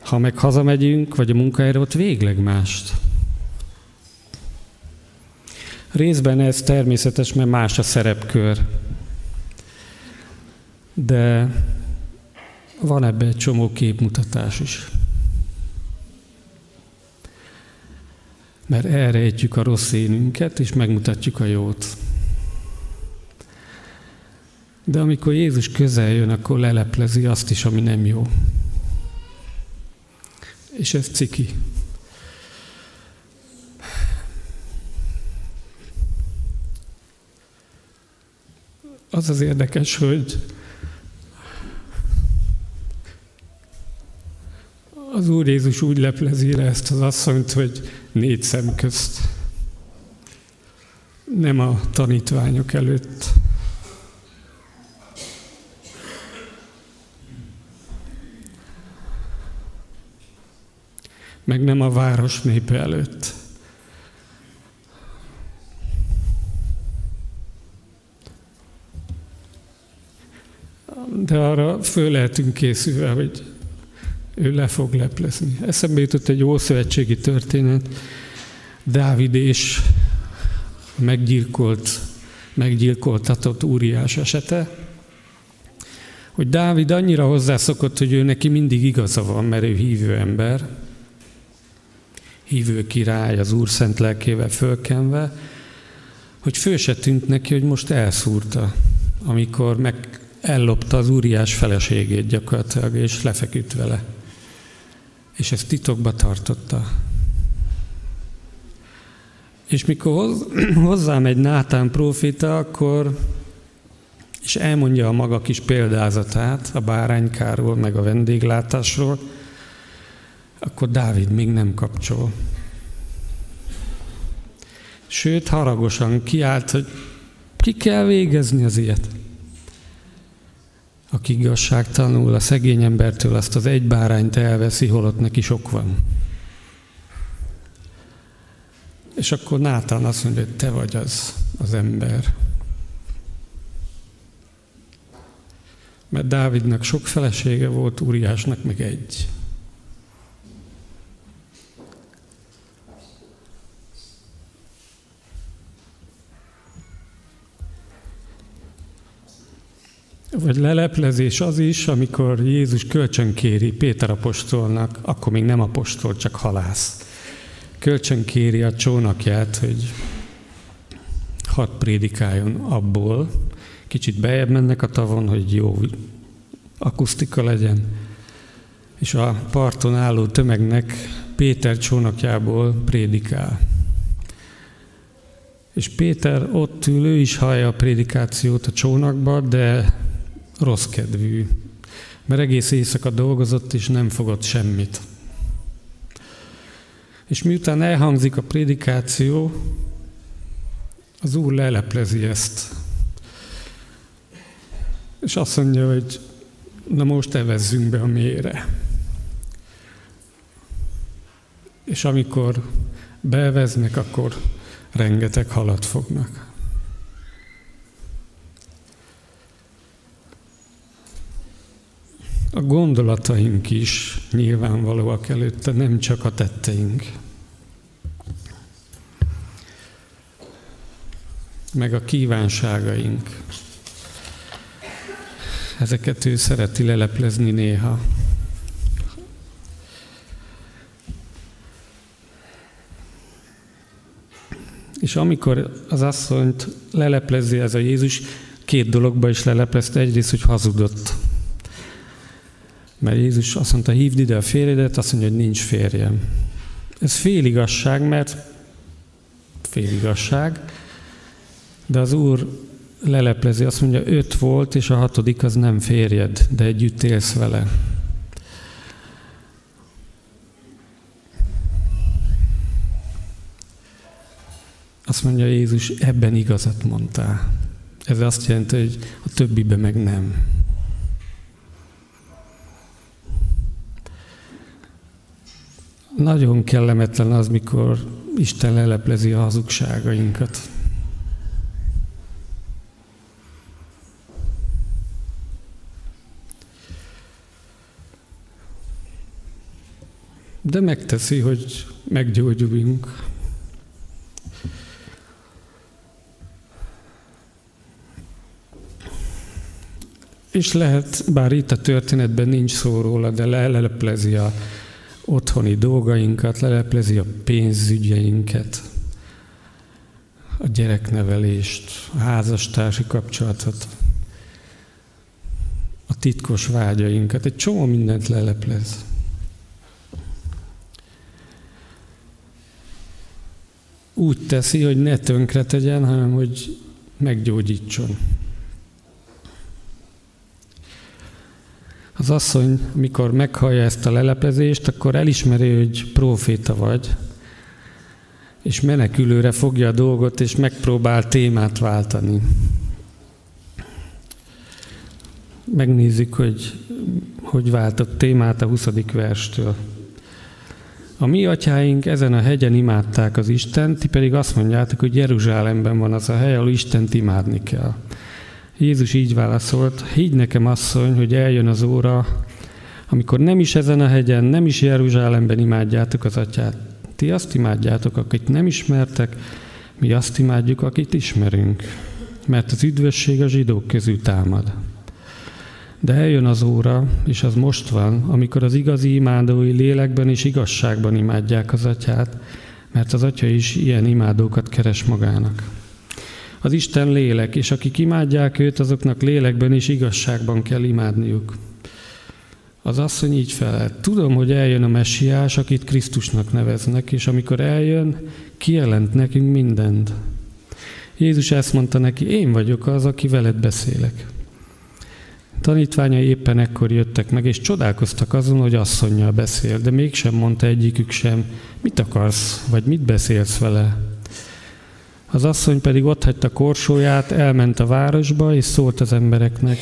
Ha meg hazamegyünk, vagy a munkahelyre, ott végleg mást. Részben ez természetes, mert más a szerepkör. De van ebbe egy csomó képmutatás is. Mert elrejtjük a rossz énünket, és megmutatjuk a jót. De amikor Jézus közel jön, akkor leleplezi azt is, ami nem jó. És ez ciki. Az az érdekes, hogy az Úr Jézus úgy leplezi le ezt az asszonyt, hogy négy szem közt. Nem a tanítványok előtt. Meg nem a város népe előtt. De arra föl lehetünk készülve, hogy ő le fog leplezni. Eszembe jutott egy ószövetségi történet, Dávid és meggyilkolt, meggyilkoltatott úriás esete, hogy Dávid annyira hozzászokott, hogy ő neki mindig igaza van, mert ő hívő ember, hívő király, az Úr szent lelkével fölkenve, hogy föl se tűnt neki, hogy most elszúrta, amikor meg ellopta az úriás feleségét gyakorlatilag, és lefeküdt vele és ezt titokba tartotta. És mikor hozzám egy Nátán prófita, akkor és elmondja a maga kis példázatát a báránykáról, meg a vendéglátásról, akkor Dávid még nem kapcsol. Sőt, haragosan kiállt, hogy ki kell végezni az ilyet aki igazságtalanul a szegény embertől azt az egy bárányt elveszi, holott neki sok van. És akkor Nátán azt mondja, hogy te vagy az, az ember. Mert Dávidnak sok felesége volt, Úriásnak meg egy. Vagy leleplezés az is, amikor Jézus kölcsönkéri Péter apostolnak, akkor még nem apostol, csak halász. Kölcsönkéri a csónakját, hogy hadd prédikáljon abból. Kicsit bejebb mennek a tavon, hogy jó akusztika legyen. És a parton álló tömegnek Péter csónakjából prédikál. És Péter ott ül, ő is hallja a prédikációt a csónakba, de rossz kedvű, mert egész éjszaka dolgozott, és nem fogott semmit. És miután elhangzik a prédikáció, az Úr leleplezi ezt. És azt mondja, hogy na most evezzünk be a mélyre. És amikor beveznek, akkor rengeteg halat fognak. A gondolataink is nyilvánvalóak előtte, nem csak a tetteink. Meg a kívánságaink. Ezeket ő szereti leleplezni néha. És amikor az asszonyt leleplezi ez a Jézus, két dologba is leleplezte. Egyrészt, hogy hazudott. Mert Jézus azt mondta, hívd ide a férjedet, azt mondja, hogy nincs férjem. Ez féligasság, mert féligasság, de az Úr leleplezi, azt mondja, öt volt, és a hatodik az nem férjed, de együtt élsz vele. Azt mondja Jézus, ebben igazat mondtál. Ez azt jelenti, hogy a többibe meg nem. Nagyon kellemetlen az, mikor Isten leleplezi a hazugságainkat. De megteszi, hogy meggyógyuljunk. És lehet, bár itt a történetben nincs szó róla, de leleplezi a otthoni dolgainkat, leleplezi a pénzügyeinket, a gyereknevelést, a házastársi kapcsolatot, a titkos vágyainkat, egy csomó mindent leleplez. Úgy teszi, hogy ne tönkre tegyen, hanem hogy meggyógyítson. Az asszony, mikor meghallja ezt a leleplezést, akkor elismeri, hogy proféta vagy, és menekülőre fogja a dolgot, és megpróbál témát váltani. Megnézzük, hogy hogy váltott témát a 20. verstől. A mi atyáink ezen a hegyen imádták az Istent, ti pedig azt mondjátok, hogy Jeruzsálemben van az a hely, ahol Istent imádni kell. Jézus így válaszolt, higgy nekem asszony, hogy eljön az óra, amikor nem is ezen a hegyen, nem is Jeruzsálemben imádjátok az atyát. Ti azt imádjátok, akit nem ismertek, mi azt imádjuk, akit ismerünk. Mert az üdvösség a zsidók közül támad. De eljön az óra, és az most van, amikor az igazi imádói lélekben és igazságban imádják az atyát, mert az atya is ilyen imádókat keres magának. Az Isten lélek, és akik imádják őt, azoknak lélekben és igazságban kell imádniuk. Az asszony így felelt. Tudom, hogy eljön a messiás, akit Krisztusnak neveznek, és amikor eljön, kijelent nekünk mindent. Jézus ezt mondta neki, én vagyok az, aki veled beszélek. Tanítványai éppen ekkor jöttek meg, és csodálkoztak azon, hogy asszonynal beszél, de mégsem mondta egyikük sem, mit akarsz, vagy mit beszélsz vele. Az asszony pedig ott hagyta korsóját, elment a városba, és szólt az embereknek.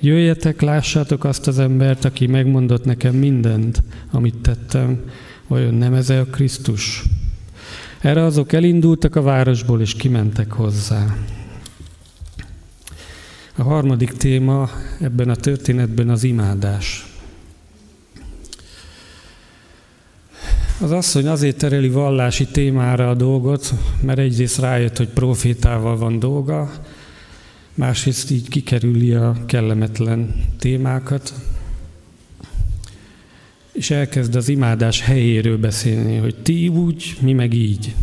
Jöjjetek, lássátok azt az embert, aki megmondott nekem mindent, amit tettem. Vajon nem ez a Krisztus? Erre azok elindultak a városból, és kimentek hozzá. A harmadik téma ebben a történetben az imádás. Az asszony azért tereli vallási témára a dolgot, mert egyrészt rájött, hogy profétával van dolga, másrészt így kikerüli a kellemetlen témákat, és elkezd az imádás helyéről beszélni, hogy ti úgy, mi meg így.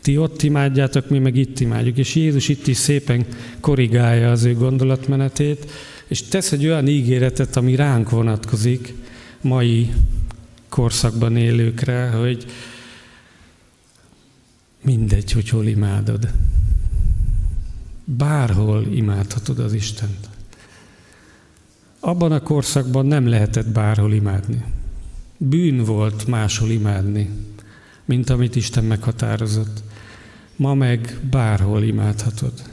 Ti ott imádjátok, mi meg itt imádjuk. És Jézus itt is szépen korrigálja az ő gondolatmenetét, és tesz egy olyan ígéretet, ami ránk vonatkozik, mai korszakban élőkre, hogy mindegy, hogy hol imádod. Bárhol imádhatod az Istent. Abban a korszakban nem lehetett bárhol imádni. Bűn volt máshol imádni, mint amit Isten meghatározott. Ma meg bárhol imádhatod.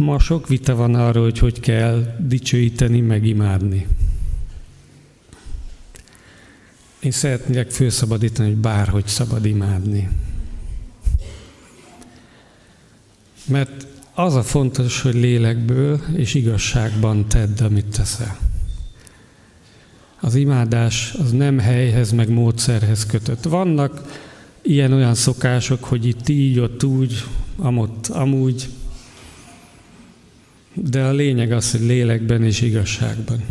Ma sok vita van arról, hogy hogy kell dicsőíteni, meg imádni. Én szeretnék főszabadítani, hogy bárhogy szabad imádni. Mert az a fontos, hogy lélekből és igazságban tedd, amit teszel. Az imádás az nem helyhez, meg módszerhez kötött. Vannak ilyen-olyan szokások, hogy itt így, ott úgy, amott, amúgy, de a lényeg az, hogy lélekben és igazságban.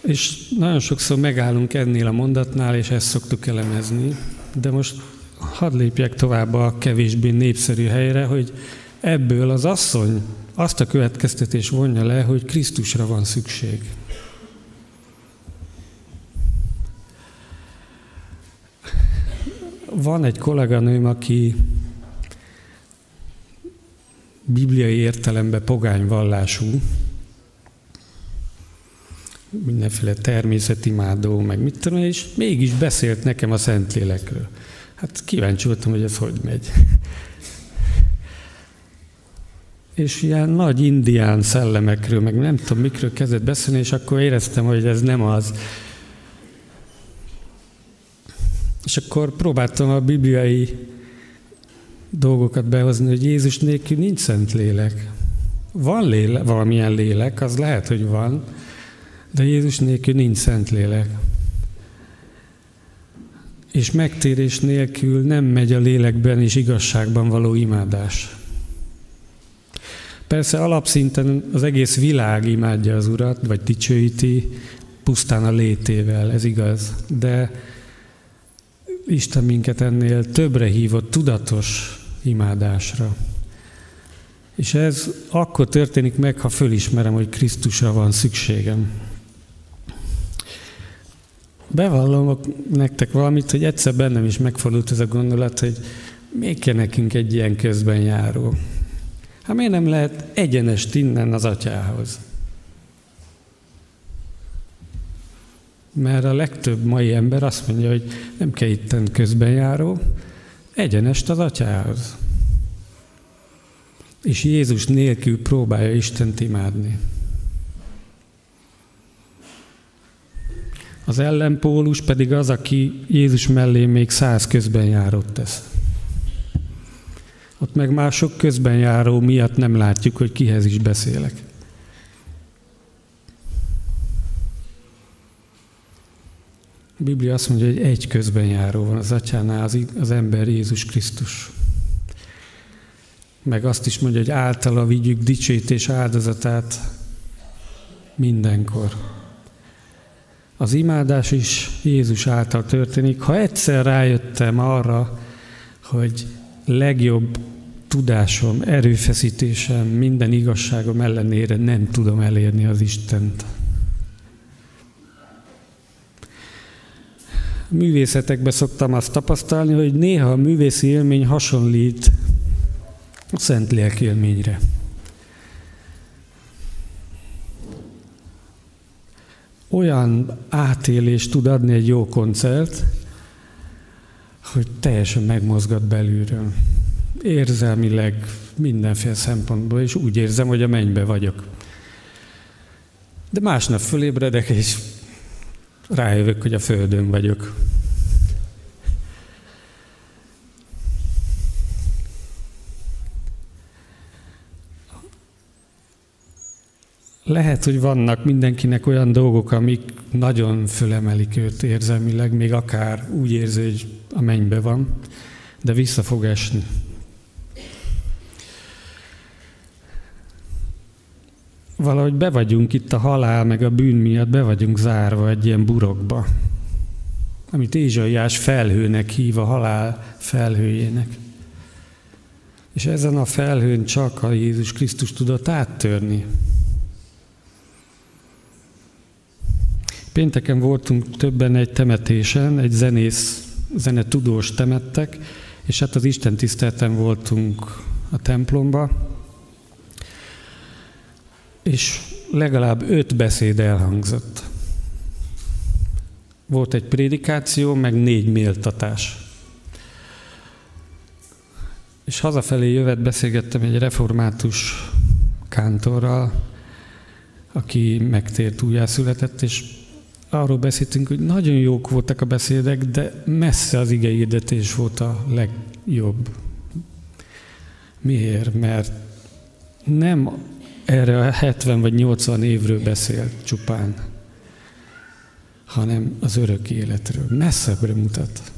És nagyon sokszor megállunk ennél a mondatnál, és ezt szoktuk elemezni, de most hadd lépjek tovább a kevésbé népszerű helyre, hogy ebből az asszony azt a következtetés vonja le, hogy Krisztusra van szükség. Van egy kolléganőm, aki bibliai értelemben pogány vallású, mindenféle természetimádó, meg mit tudom, és mégis beszélt nekem a Szentlélekről. Hát kíváncsi voltam, hogy ez hogy megy. És ilyen nagy indián szellemekről, meg nem tudom mikről kezdett beszélni, és akkor éreztem, hogy ez nem az. És akkor próbáltam a bibliai dolgokat behozni, hogy Jézus nélkül nincs szent lélek. Van léle, valamilyen lélek, az lehet, hogy van, de Jézus nélkül nincs szent lélek és megtérés nélkül nem megy a lélekben és igazságban való imádás. Persze alapszinten az egész világ imádja az Urat, vagy dicsőíti, pusztán a létével, ez igaz. De Isten minket ennél többre hívott tudatos imádásra. És ez akkor történik meg, ha fölismerem, hogy Krisztusra van szükségem. Bevallom nektek valamit, hogy egyszer bennem is megfordult ez a gondolat, hogy még kell nekünk egy ilyen közben járó? Hát miért nem lehet egyenest innen az atyához? Mert a legtöbb mai ember azt mondja, hogy nem kell itten közben járó, egyenest az atyához. És Jézus nélkül próbálja Istent imádni. Az ellenpólus pedig az, aki Jézus mellé még száz közben járót tesz. Ott meg már sok közben járó miatt nem látjuk, hogy kihez is beszélek. A Biblia azt mondja, hogy egy közben járó van az atyánál, az, az ember Jézus Krisztus. Meg azt is mondja, hogy általa vigyük dicsőítés áldozatát mindenkor. Az imádás is Jézus által történik. Ha egyszer rájöttem arra, hogy legjobb tudásom, erőfeszítésem, minden igazságom ellenére nem tudom elérni az Istent. Művészetekben szoktam azt tapasztalni, hogy néha a művészi élmény hasonlít a szent élményre. Olyan átélést tud adni egy jó koncert, hogy teljesen megmozgat belülről. Érzelmileg, mindenféle szempontból, és úgy érzem, hogy a mennybe vagyok. De másnap fölébredek, és rájövök, hogy a földön vagyok. Lehet, hogy vannak mindenkinek olyan dolgok, amik nagyon fölemelik őt érzelmileg, még akár úgy érzi, hogy a mennybe van, de vissza fog esni. Valahogy be vagyunk itt a halál, meg a bűn miatt, be vagyunk zárva egy ilyen burokba, amit Ézsaiás felhőnek hív, a halál felhőjének. És ezen a felhőn csak a Jézus Krisztus tudott áttörni. Pénteken voltunk többen egy temetésen, egy zenész, zene tudós temettek, és hát az Isten tisztelten voltunk a templomba, és legalább öt beszéd elhangzott. Volt egy prédikáció, meg négy méltatás. És hazafelé jövet beszélgettem egy református kántorral, aki megtért újjászületett, és arról beszéltünk, hogy nagyon jók voltak a beszédek, de messze az igehirdetés volt a legjobb. Miért? Mert nem erre a 70 vagy 80 évről beszélt csupán, hanem az örök életről. Messzebbre mutat.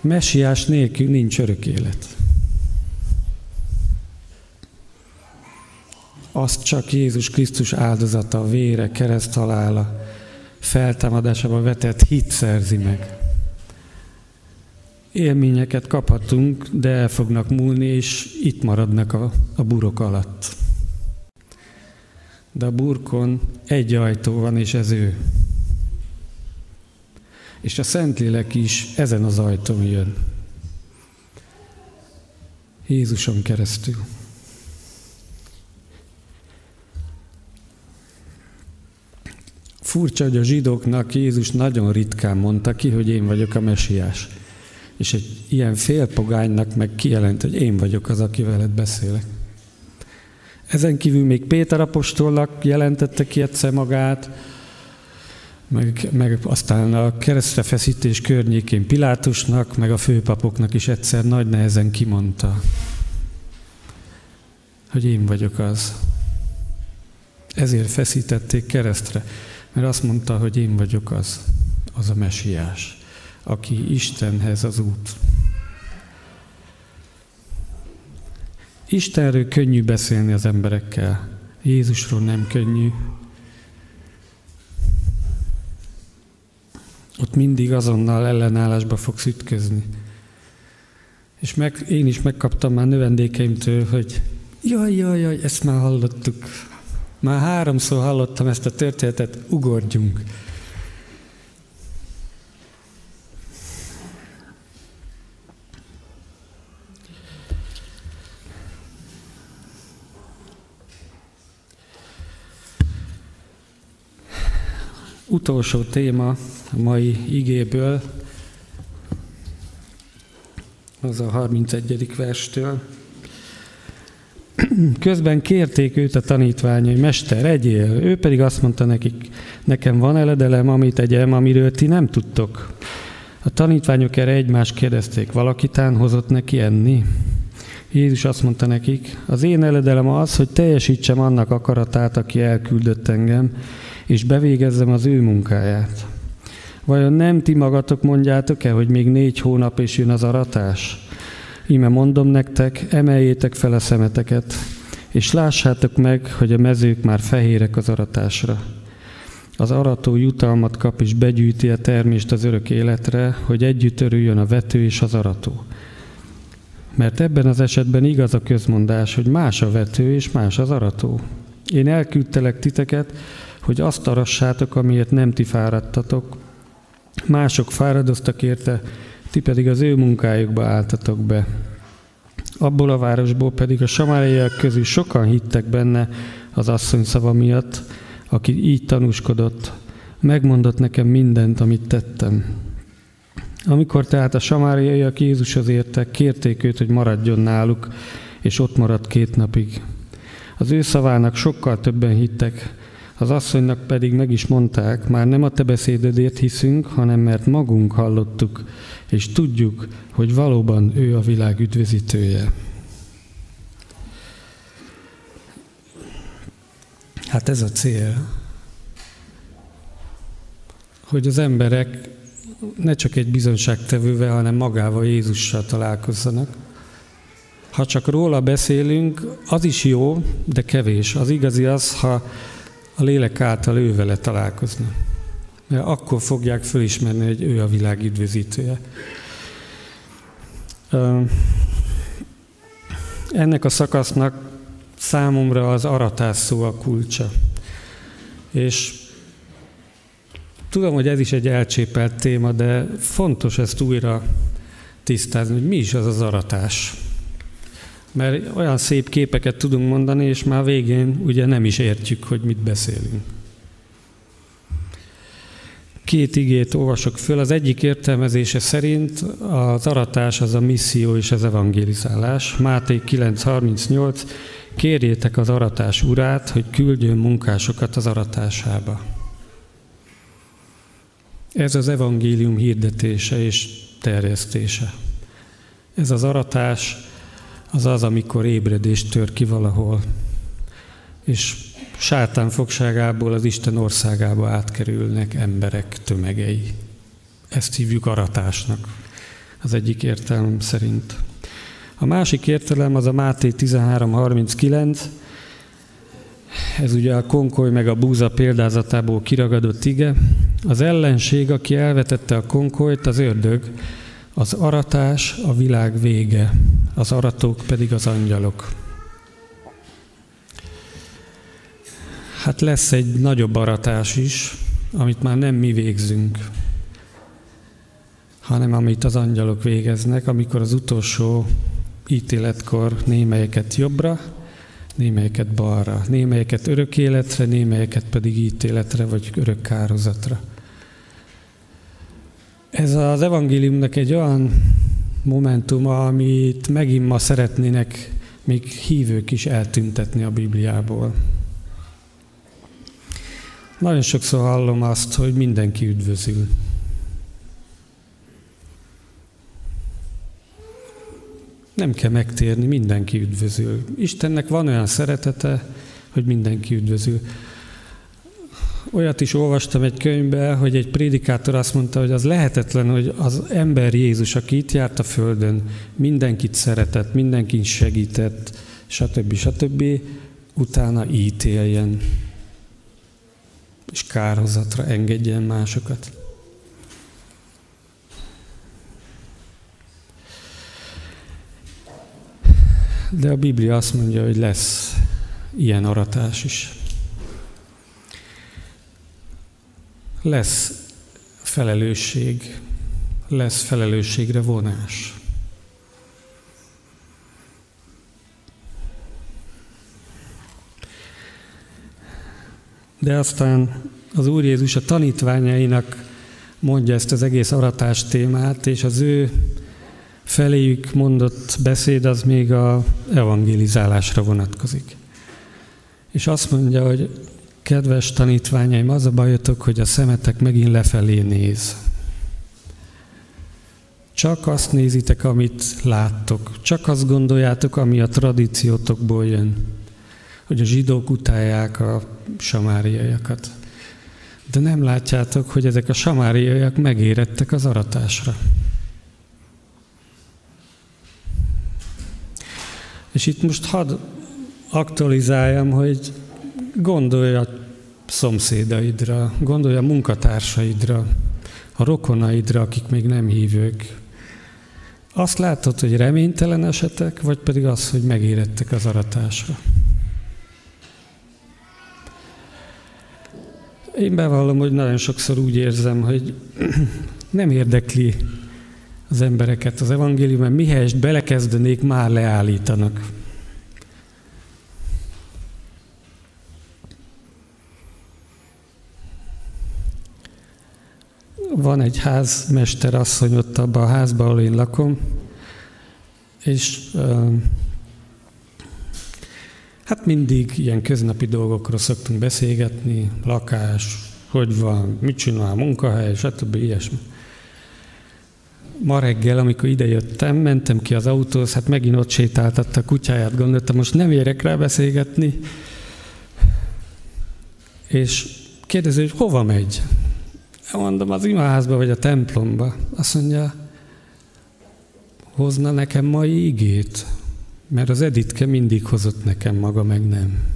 Messiás nélkül nincs örök élet. Azt csak Jézus Krisztus áldozata, vére, kereszt halála, feltámadásában vetett hit szerzi meg. Élményeket kaphatunk, de el fognak múlni, és itt maradnak a, a burok alatt. De a burkon egy ajtó van, és ez ő. És a Szentlélek is ezen az ajtón jön. Jézuson keresztül. Furcsa, hogy a zsidóknak Jézus nagyon ritkán mondta ki, hogy én vagyok a mesiás. És egy ilyen félpogánynak meg kijelent, hogy én vagyok az, aki veled beszélek. Ezen kívül még Péter apostolnak jelentette ki egyszer magát, meg, meg aztán a keresztrefeszítés környékén Pilátusnak, meg a főpapoknak is egyszer nagy nehezen kimondta, hogy én vagyok az. Ezért feszítették keresztre. Mert azt mondta, hogy én vagyok az, az a mesiás, aki Istenhez az út. Istenről könnyű beszélni az emberekkel, Jézusról nem könnyű. Ott mindig azonnal ellenállásba fogsz ütközni. És meg, én is megkaptam már növendékeimtől, hogy jaj, jaj, jaj, ezt már hallottuk, már háromszor hallottam ezt a történetet, ugorjunk. Utolsó téma a mai igéből, az a 31. verstől. Közben kérték őt a tanítványai, Mester, egyél. Ő pedig azt mondta nekik, nekem van eledelem, amit egyem, amiről ti nem tudtok. A tanítványok erre egymást kérdezték, valakitán hozott neki enni? Jézus azt mondta nekik, az én eledelem az, hogy teljesítsem annak akaratát, aki elküldött engem, és bevégezzem az ő munkáját. Vajon nem ti magatok mondjátok-e, hogy még négy hónap és jön az aratás? Íme mondom nektek, emeljétek fel a szemeteket, és lássátok meg, hogy a mezők már fehérek az aratásra. Az arató jutalmat kap és begyűjti a termést az örök életre, hogy együtt örüljön a vető és az arató. Mert ebben az esetben igaz a közmondás, hogy más a vető és más az arató. Én elküldtelek titeket, hogy azt arassátok, amiért nem ti fáradtatok. Mások fáradoztak érte, ti pedig az ő munkájukba álltatok be. Abból a városból pedig a samáriaiak közül sokan hittek benne az asszony szava miatt, aki így tanúskodott, megmondott nekem mindent, amit tettem. Amikor tehát a samáriaiak Jézushoz értek, kérték őt, hogy maradjon náluk, és ott maradt két napig. Az ő szavának sokkal többen hittek, az asszonynak pedig meg is mondták, már nem a te beszédedért hiszünk, hanem mert magunk hallottuk, és tudjuk, hogy valóban ő a világ üdvözítője. Hát ez a cél, hogy az emberek ne csak egy bizonságtevővel, hanem magával Jézussal találkozzanak. Ha csak róla beszélünk, az is jó, de kevés. Az igazi az, ha a lélek által ő vele. Mert akkor fogják fölismerni, hogy ő a világ üdvözítője. Ennek a szakasznak számomra az aratás szó a kulcsa. És tudom, hogy ez is egy elcsépelt téma, de fontos ezt újra tisztázni, hogy mi is az az aratás. Mert olyan szép képeket tudunk mondani, és már végén ugye nem is értjük, hogy mit beszélünk. Két igét olvasok föl. Az egyik értelmezése szerint az aratás az a misszió és az evangelizálás. Máté 9.38 Kérjétek az aratás urát, hogy küldjön munkásokat az aratásába. Ez az evangélium hirdetése és terjesztése. Ez az aratás az az, amikor ébredés tör ki valahol, és sátán fogságából az Isten országába átkerülnek emberek tömegei. Ezt hívjuk aratásnak, az egyik értelem szerint. A másik értelem az a Máté 13.39, ez ugye a konkoly meg a búza példázatából kiragadott ige. Az ellenség, aki elvetette a konkolyt, az ördög, az aratás a világ vége, az aratók pedig az angyalok. Hát lesz egy nagyobb aratás is, amit már nem mi végzünk, hanem amit az angyalok végeznek, amikor az utolsó ítéletkor némelyeket jobbra, némelyeket balra, némelyeket örök életre, némelyeket pedig ítéletre vagy örök kározatra. Ez az evangéliumnak egy olyan momentum, amit megint ma szeretnének még hívők is eltüntetni a Bibliából. Nagyon sokszor hallom azt, hogy mindenki üdvözül. Nem kell megtérni, mindenki üdvözül. Istennek van olyan szeretete, hogy mindenki üdvözül. Olyat is olvastam egy könyvbe, hogy egy prédikátor azt mondta, hogy az lehetetlen, hogy az ember Jézus, aki itt járt a Földön, mindenkit szeretett, mindenkit segített, stb. stb. utána ítéljen, és kárhozatra engedjen másokat. De a Biblia azt mondja, hogy lesz ilyen aratás is. Lesz felelősség, lesz felelősségre vonás. De aztán az Úr Jézus a tanítványainak mondja ezt az egész aratás témát, és az ő feléjük mondott beszéd az még a evangelizálásra vonatkozik. És azt mondja, hogy kedves tanítványaim, az a bajotok, hogy a szemetek megint lefelé néz. Csak azt nézitek, amit láttok. Csak azt gondoljátok, ami a tradíciótokból jön. Hogy a zsidók utálják a samáriaiakat. De nem látjátok, hogy ezek a samáriaiak megérettek az aratásra. És itt most hadd aktualizáljam, hogy gondolj a szomszédaidra, gondolj a munkatársaidra, a rokonaidra, akik még nem hívők. Azt látod, hogy reménytelen esetek, vagy pedig az, hogy megérettek az aratásra. Én bevallom, hogy nagyon sokszor úgy érzem, hogy nem érdekli az embereket az evangélium, mert mihelyest belekezdenék, már leállítanak. Van egy házmester asszony ott abban a házban, ahol én lakom, és hát mindig ilyen köznapi dolgokról szoktunk beszélgetni, lakás, hogy van, mit csinál, munkahely, stb. ilyesmi ma reggel, amikor idejöttem, mentem ki az autóhoz, hát megint ott sétáltatta a kutyáját, gondoltam, most nem érek rá beszélgetni. És kérdezi, hogy hova megy? Mondom, az imaházba vagy a templomba. Azt mondja, hozna nekem mai igét, mert az Editke mindig hozott nekem, maga meg nem.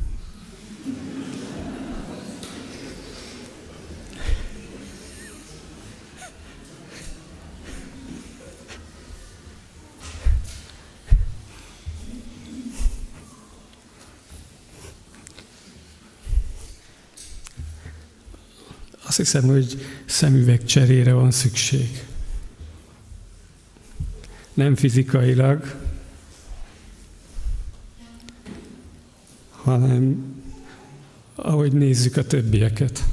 Azt hiszem, hogy szemüveg cserére van szükség. Nem fizikailag, hanem ahogy nézzük a többieket.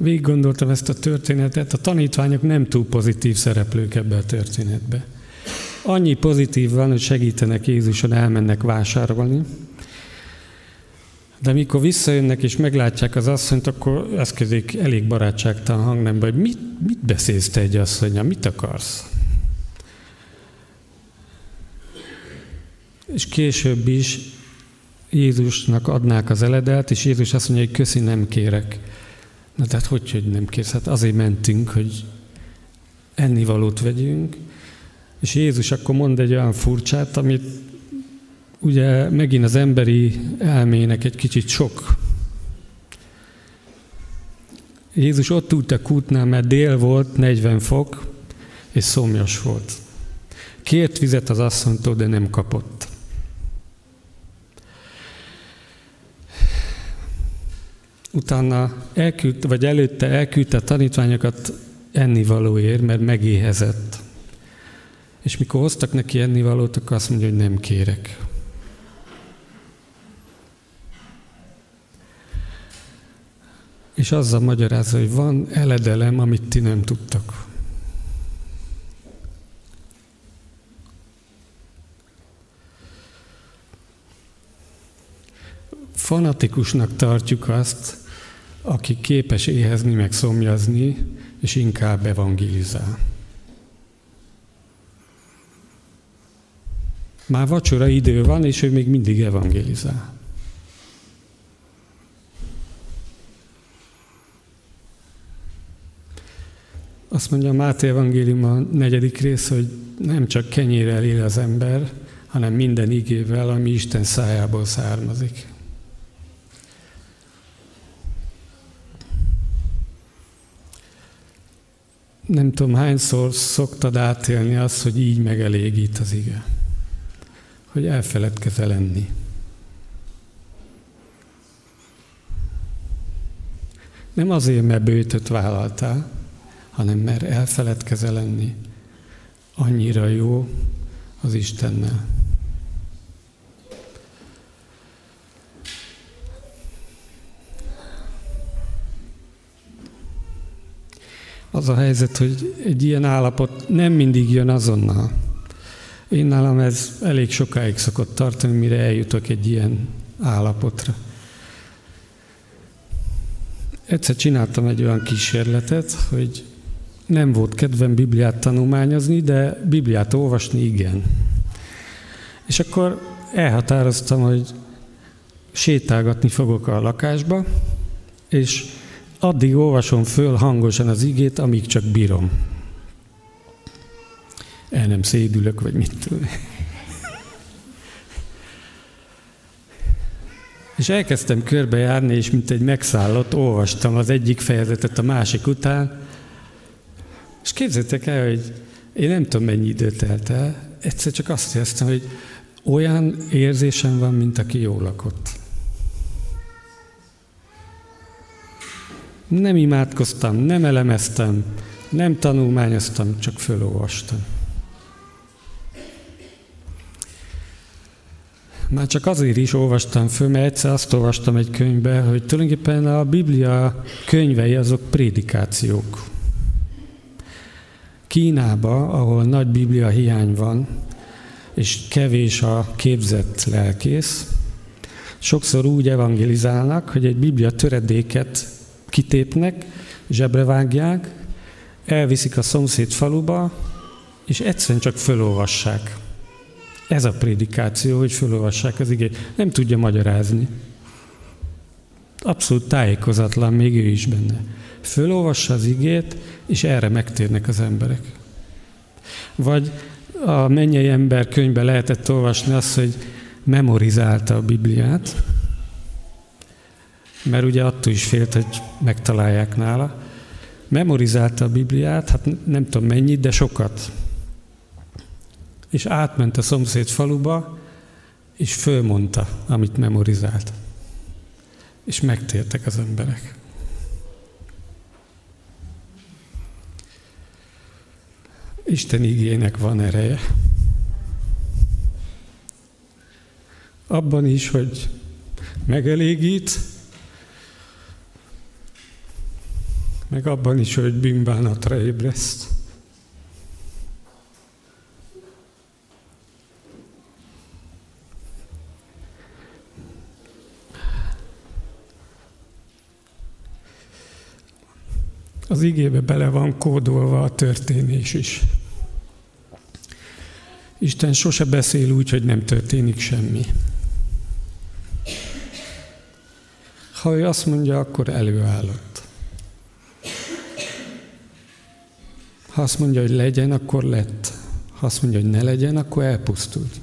Végig gondoltam ezt a történetet, a tanítványok nem túl pozitív szereplők ebbe a történetbe. Annyi pozitív van, hogy segítenek Jézuson, elmennek vásárolni, de mikor visszajönnek és meglátják az asszonyt, akkor ezt kezdik elég barátságtalan hangnembe, hogy mit, mit beszélsz te egy asszonya, mit akarsz? És később is Jézusnak adnák az eledelt, és Jézus azt mondja, hogy köszi, nem kérek. Na tehát hogy, hogy nem kérsz? Hát azért mentünk, hogy ennivalót vegyünk, és Jézus akkor mond egy olyan furcsát, amit ugye megint az emberi elmének egy kicsit sok. Jézus ott ült a kútnál, mert dél volt, 40 fok, és szomjas volt. Kért vizet az asszonytól, de nem kapott. Utána elküldte, vagy előtte elküldte tanítványokat ennivalóért, mert megéhezett. És mikor hoztak neki ennivalót, akkor azt mondja, hogy nem kérek. És azzal magyarázza, hogy van eledelem, amit ti nem tudtak. Fanatikusnak tartjuk azt, aki képes éhezni, meg szomjazni, és inkább evangelizál. Már vacsora idő van, és ő még mindig evangelizál. Azt mondja a Máté Evangélium a negyedik rész, hogy nem csak kenyérrel él az ember, hanem minden igével, ami Isten szájából származik. Nem tudom hányszor szoktad átélni azt, hogy így megelégít az ige. Hogy elfeledkezel lenni. Nem azért, mert bőtöt vállaltál, hanem mert elfeledkezel lenni. Annyira jó az Istennel. Az a helyzet, hogy egy ilyen állapot nem mindig jön azonnal. Én nálam ez elég sokáig szokott tartani, mire eljutok egy ilyen állapotra. Egyszer csináltam egy olyan kísérletet, hogy nem volt kedvem Bibliát tanulmányozni, de Bibliát olvasni igen. És akkor elhatároztam, hogy sétálgatni fogok a lakásba, és addig olvasom föl hangosan az igét, amíg csak bírom. El nem szédülök, vagy mit tudom. És elkezdtem körbejárni, és mint egy megszállott, olvastam az egyik fejezetet a másik után, és képzeljétek el, hogy én nem tudom, mennyi időt telt el, egyszer csak azt éreztem, hogy olyan érzésem van, mint aki jól lakott. Nem imádkoztam, nem elemeztem, nem tanulmányoztam, csak fölolvastam. Már csak azért is olvastam föl, mert egyszer azt olvastam egy könyvbe, hogy tulajdonképpen a Biblia könyvei azok prédikációk. Kínába, ahol nagy Biblia hiány van, és kevés a képzett lelkész, sokszor úgy evangelizálnak, hogy egy Biblia töredéket kitépnek, zsebre vágják, elviszik a szomszéd faluba, és egyszerűen csak fölolvassák. Ez a prédikáció, hogy fölolvassák az igét. Nem tudja magyarázni. Abszolút tájékozatlan, még ő is benne. Fölolvassa az igét, és erre megtérnek az emberek. Vagy a mennyei ember könyvbe lehetett olvasni azt, hogy memorizálta a Bibliát, mert ugye attól is félt, hogy megtalálják nála. Memorizálta a Bibliát, hát nem tudom mennyit, de sokat. És átment a szomszéd faluba, és fölmondta, amit memorizált. És megtértek az emberek. Isten igének van ereje. Abban is, hogy megelégít, meg abban is, hogy bűnbánatra ébreszt. Az igébe bele van kódolva a történés is. Isten sose beszél úgy, hogy nem történik semmi. Ha ő azt mondja, akkor előállott. Ha azt mondja, hogy legyen, akkor lett. Ha azt mondja, hogy ne legyen, akkor elpusztult.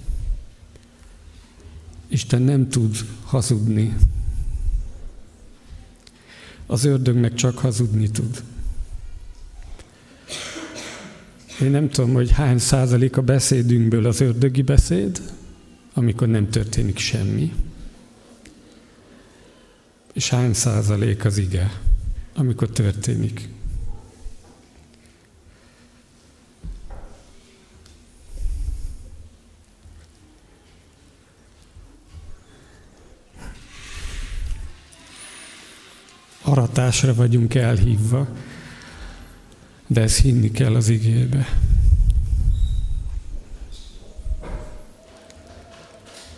Isten nem tud hazudni. Az ördög meg csak hazudni tud. Én nem tudom, hogy hány százalék a beszédünkből az ördögi beszéd, amikor nem történik semmi. És hány százalék az ige, amikor történik. Aratásra vagyunk elhívva, de ezt hinni kell az igébe.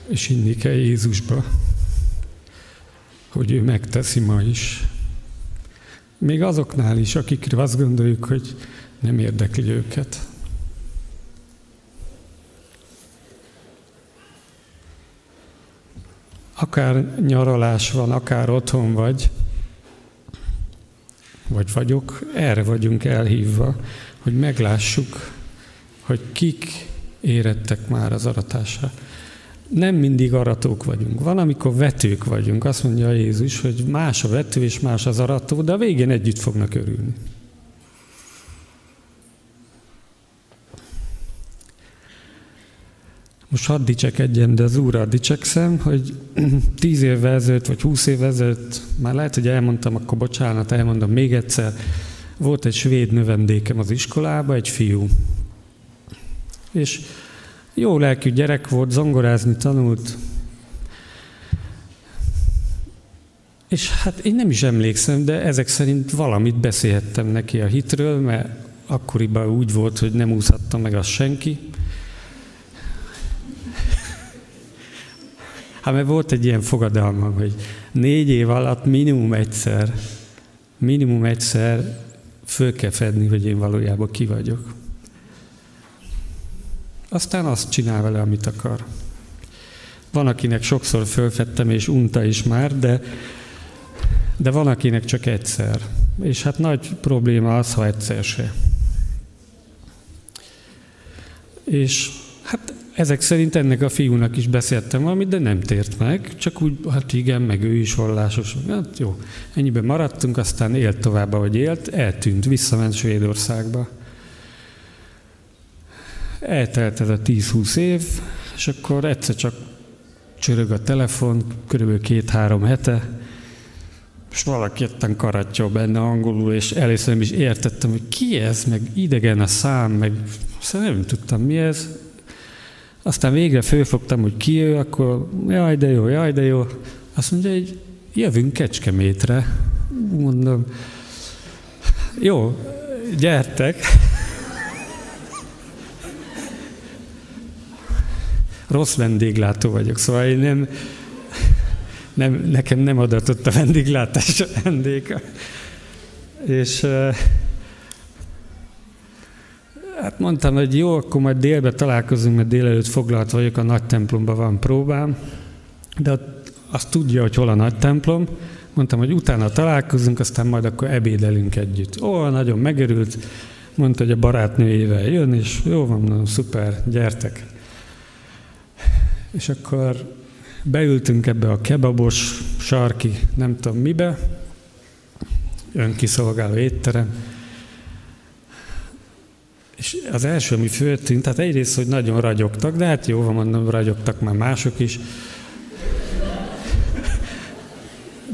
És hinni kell Jézusba, hogy ő megteszi ma is. Még azoknál is, akikre azt gondoljuk, hogy nem érdekli őket. Akár nyaralás van, akár otthon vagy, vagy vagyok, erre vagyunk elhívva, hogy meglássuk, hogy kik érettek már az aratásra. Nem mindig aratók vagyunk. Van, amikor vetők vagyunk. Azt mondja Jézus, hogy más a vető és más az arató, de a végén együtt fognak örülni. Most hadd dicsekedjem, de az Úrral dicsekszem, hogy tíz évvel ezelőtt, vagy húsz évvel ezelőtt, már lehet, hogy elmondtam, akkor bocsánat, elmondom még egyszer, volt egy svéd növendékem az iskolába, egy fiú. És jó lelkű gyerek volt, zongorázni tanult, És hát én nem is emlékszem, de ezek szerint valamit beszélhettem neki a hitről, mert akkoriban úgy volt, hogy nem úszhatta meg azt senki. Hát mert volt egy ilyen fogadalmam, hogy négy év alatt minimum egyszer, minimum egyszer föl kell fedni, hogy én valójában ki vagyok. Aztán azt csinál vele, amit akar. Van, akinek sokszor fölfedtem, és unta is már, de, de van, akinek csak egyszer. És hát nagy probléma az, ha egyszer se. És ezek szerint ennek a fiúnak is beszéltem valamit, de nem tért meg, csak úgy, hát igen, meg ő is vallásos. Hát jó, ennyiben maradtunk, aztán élt tovább, ahogy élt, eltűnt, visszament Svédországba. Eltelt ez a 10-20 év, és akkor egyszer csak csörög a telefon, körülbelül két-három hete, és valaki ettem karatja benne angolul, és először nem is értettem, hogy ki ez, meg idegen a szám, meg szóval nem tudtam mi ez. Aztán végre fölfogtam, hogy ki ő, akkor jaj, de jó, jaj, de jó. Azt mondja, hogy jövünk Kecskemétre. Mondom, jó, gyertek. Rossz vendéglátó vagyok, szóval én nem, nem, nekem nem adatott a vendéglátás a vendége. És hát mondtam, hogy jó, akkor majd délbe találkozunk, mert délelőtt foglalt vagyok, a nagy templomban van próbám, de azt tudja, hogy hol a nagy templom. Mondtam, hogy utána találkozunk, aztán majd akkor ebédelünk együtt. Ó, nagyon megörült, mondta, hogy a barátnőjével jön, és jó van, nagyon szuper, gyertek. És akkor beültünk ebbe a kebabos, sarki, nem tudom mibe, önkiszolgáló étterem, és az első, ami föltűnt, tehát egyrészt, hogy nagyon ragyogtak, de hát jó, van mondom, ragyogtak már mások is.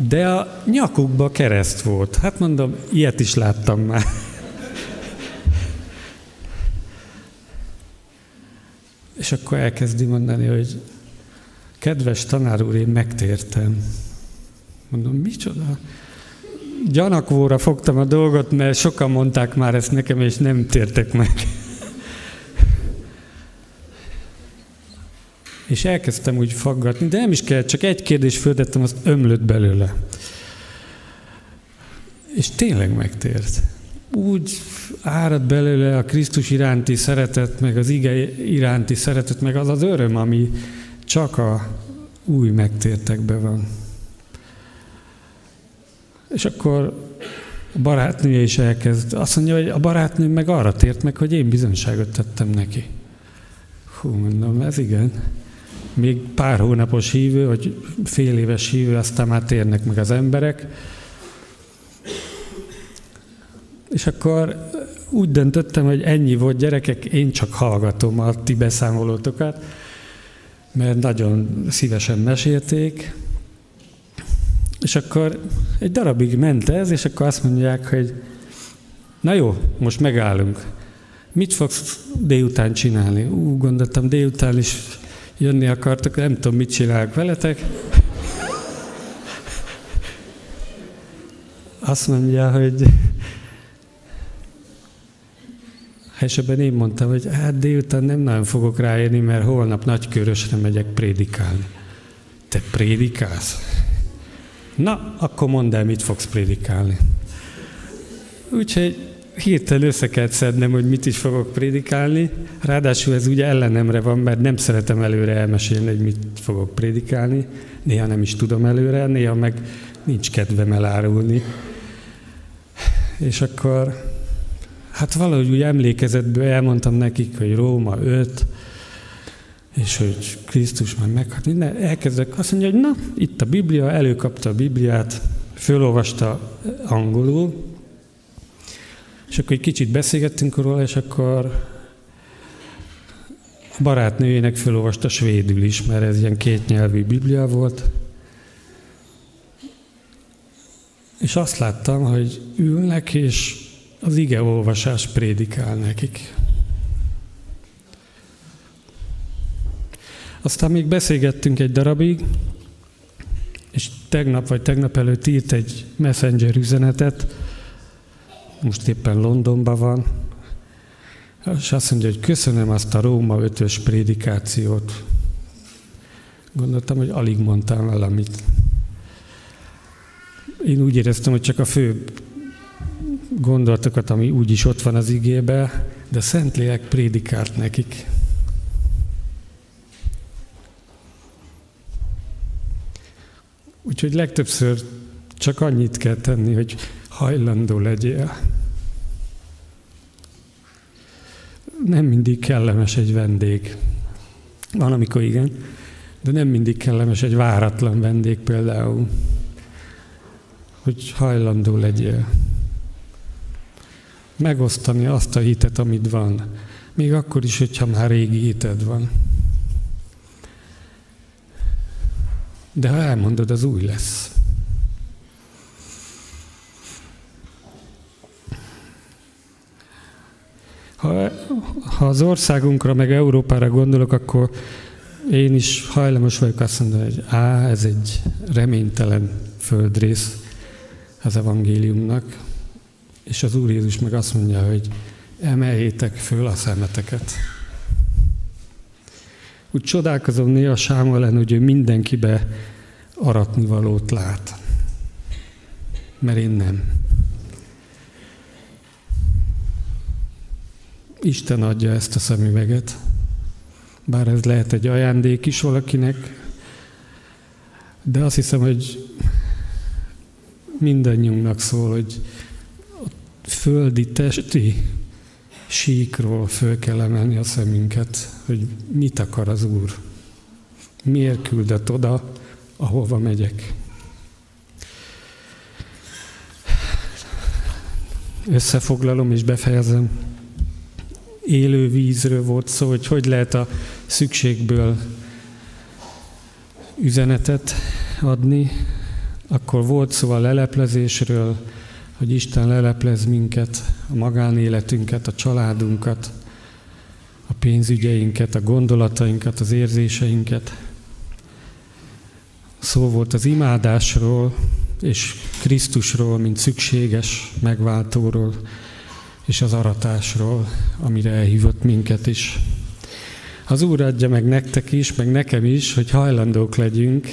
De a nyakukba kereszt volt. Hát mondom, ilyet is láttam már. És akkor elkezdi mondani, hogy kedves tanár úr, én megtértem. Mondom, micsoda? Gyanakvóra fogtam a dolgot, mert sokan mondták már ezt nekem, és nem tértek meg. és elkezdtem úgy faggatni, de nem is kellett, csak egy kérdés földettem, azt ömlött belőle. És tényleg megtért. Úgy árad belőle a Krisztus iránti szeretet, meg az ige iránti szeretet, meg az az öröm, ami csak a új megtértekben van. És akkor a barátnője is elkezd. Azt mondja, hogy a barátnő meg arra tért meg, hogy én bizonyságot tettem neki. Hú, mondom, ez igen. Még pár hónapos hívő, vagy fél éves hívő, aztán már térnek meg az emberek. És akkor úgy döntöttem, hogy ennyi volt gyerekek, én csak hallgatom a ti beszámolótokat, mert nagyon szívesen mesélték. És akkor egy darabig ment ez, és akkor azt mondják, hogy na jó, most megállunk. Mit fogsz délután csinálni? Ú, gondoltam, délután is jönni akartok, nem tudom, mit csinálok veletek. Azt mondja, hogy és ebben én mondtam, hogy hát délután nem nagyon fogok ráérni, mert holnap nagykörösre megyek prédikálni. Te prédikálsz? Na, akkor mondd el, mit fogsz prédikálni. Úgyhogy hirtelen össze kell szednem, hogy mit is fogok prédikálni. Ráadásul ez ugye ellenemre van, mert nem szeretem előre elmesélni, hogy mit fogok prédikálni. Néha nem is tudom előre, néha meg nincs kedvem elárulni. És akkor, hát valahogy úgy emlékezetből elmondtam nekik, hogy Róma 5, és hogy Krisztus már meghalt, minden, elkezdek, azt mondja, hogy na, itt a Biblia, előkapta a Bibliát, fölolvasta angolul, és akkor egy kicsit beszélgettünk róla, és akkor a barátnőjének fölolvasta svédül is, mert ez ilyen kétnyelvű Biblia volt. És azt láttam, hogy ülnek, és az ige olvasás prédikál nekik. Aztán még beszélgettünk egy darabig, és tegnap vagy tegnap előtt írt egy messenger üzenetet, most éppen Londonban van, és azt mondja, hogy köszönöm azt a Róma ötös prédikációt. Gondoltam, hogy alig mondtam valamit. Én úgy éreztem, hogy csak a fő gondolatokat, ami úgyis ott van az igébe, de Szentlélek prédikált nekik. Úgyhogy legtöbbször csak annyit kell tenni, hogy hajlandó legyél. Nem mindig kellemes egy vendég. Van, amikor igen, de nem mindig kellemes egy váratlan vendég például. Hogy hajlandó legyél. Megosztani azt a hitet, amit van. Még akkor is, hogyha már régi hited van. De ha elmondod, az új lesz. Ha, ha az országunkra, meg Európára gondolok, akkor én is hajlamos vagyok azt mondani, hogy á, ez egy reménytelen földrész az evangéliumnak, és az Úr Jézus meg azt mondja, hogy emeljétek föl a szemeteket. Úgy csodálkozom néha Sámuel ellen, hogy ő mindenkibe aratni valót lát. Mert én nem. Isten adja ezt a szemüveget. Bár ez lehet egy ajándék is valakinek, de azt hiszem, hogy mindannyiunknak szól, hogy a földi, testi síkról föl kell emelni a szemünket, hogy mit akar az Úr. Miért küldött oda, ahova megyek. Összefoglalom és befejezem. Élő vízről volt szó, hogy hogy lehet a szükségből üzenetet adni. Akkor volt szó a leleplezésről, hogy Isten leleplez minket, a magánéletünket, a családunkat, a pénzügyeinket, a gondolatainkat, az érzéseinket. Szó volt az imádásról és Krisztusról, mint szükséges megváltóról, és az aratásról, amire elhívott minket is. Az Úr adja meg nektek is, meg nekem is, hogy hajlandók legyünk,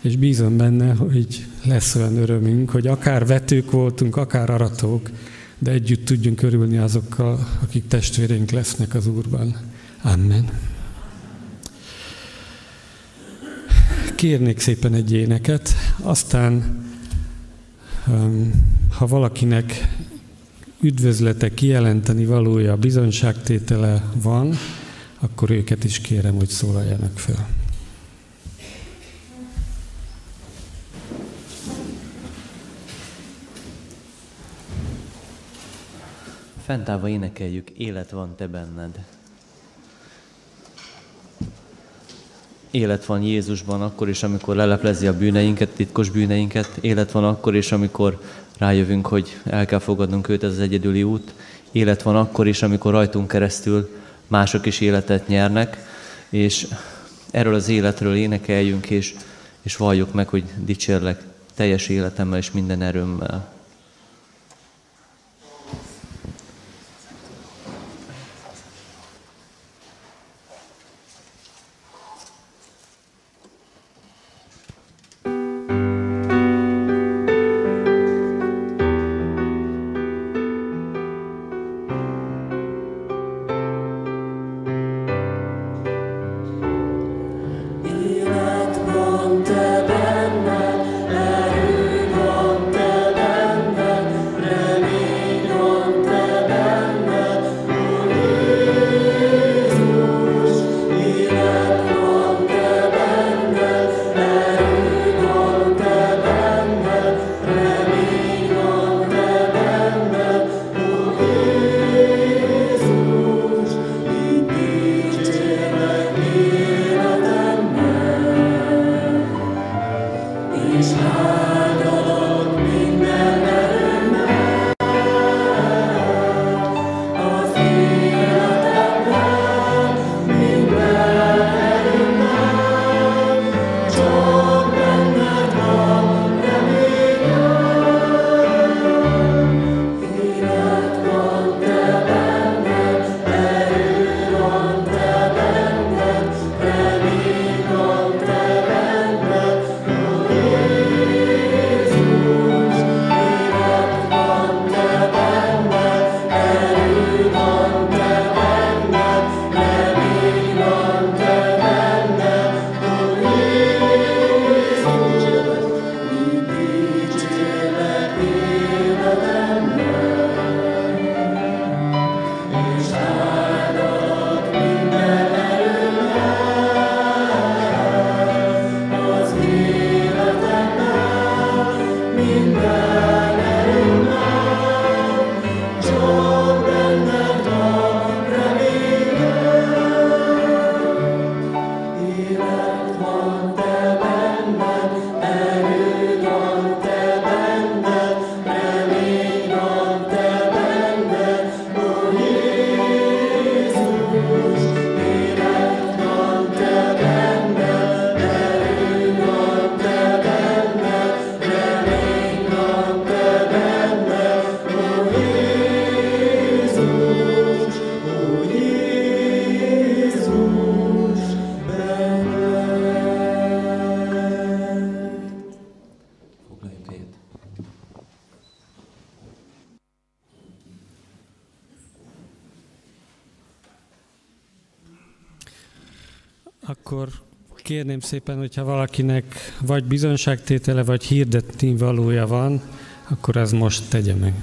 és bízom benne, hogy lesz olyan örömünk, hogy akár vetők voltunk, akár aratók, de együtt tudjunk örülni azokkal, akik testvéreink lesznek az Úrban. Amen. Kérnék szépen egy éneket, aztán um, ha valakinek üdvözlete, kijelenteni valója, bizonyságtétele van, akkor őket is kérem, hogy szólaljanak fel. Fentállva énekeljük, élet van te benned. Élet van Jézusban akkor is, amikor leleplezi a bűneinket, titkos bűneinket. Élet van akkor is, amikor rájövünk, hogy el kell fogadnunk őt, ez az egyedüli út. Élet van akkor is, amikor rajtunk keresztül mások is életet nyernek, és erről az életről énekeljünk, és, és valljuk meg, hogy dicsérlek teljes életemmel és minden erőmmel. Hogyha valakinek vagy bizonságtétele, vagy hirdetni valója van, akkor ez most tegye meg.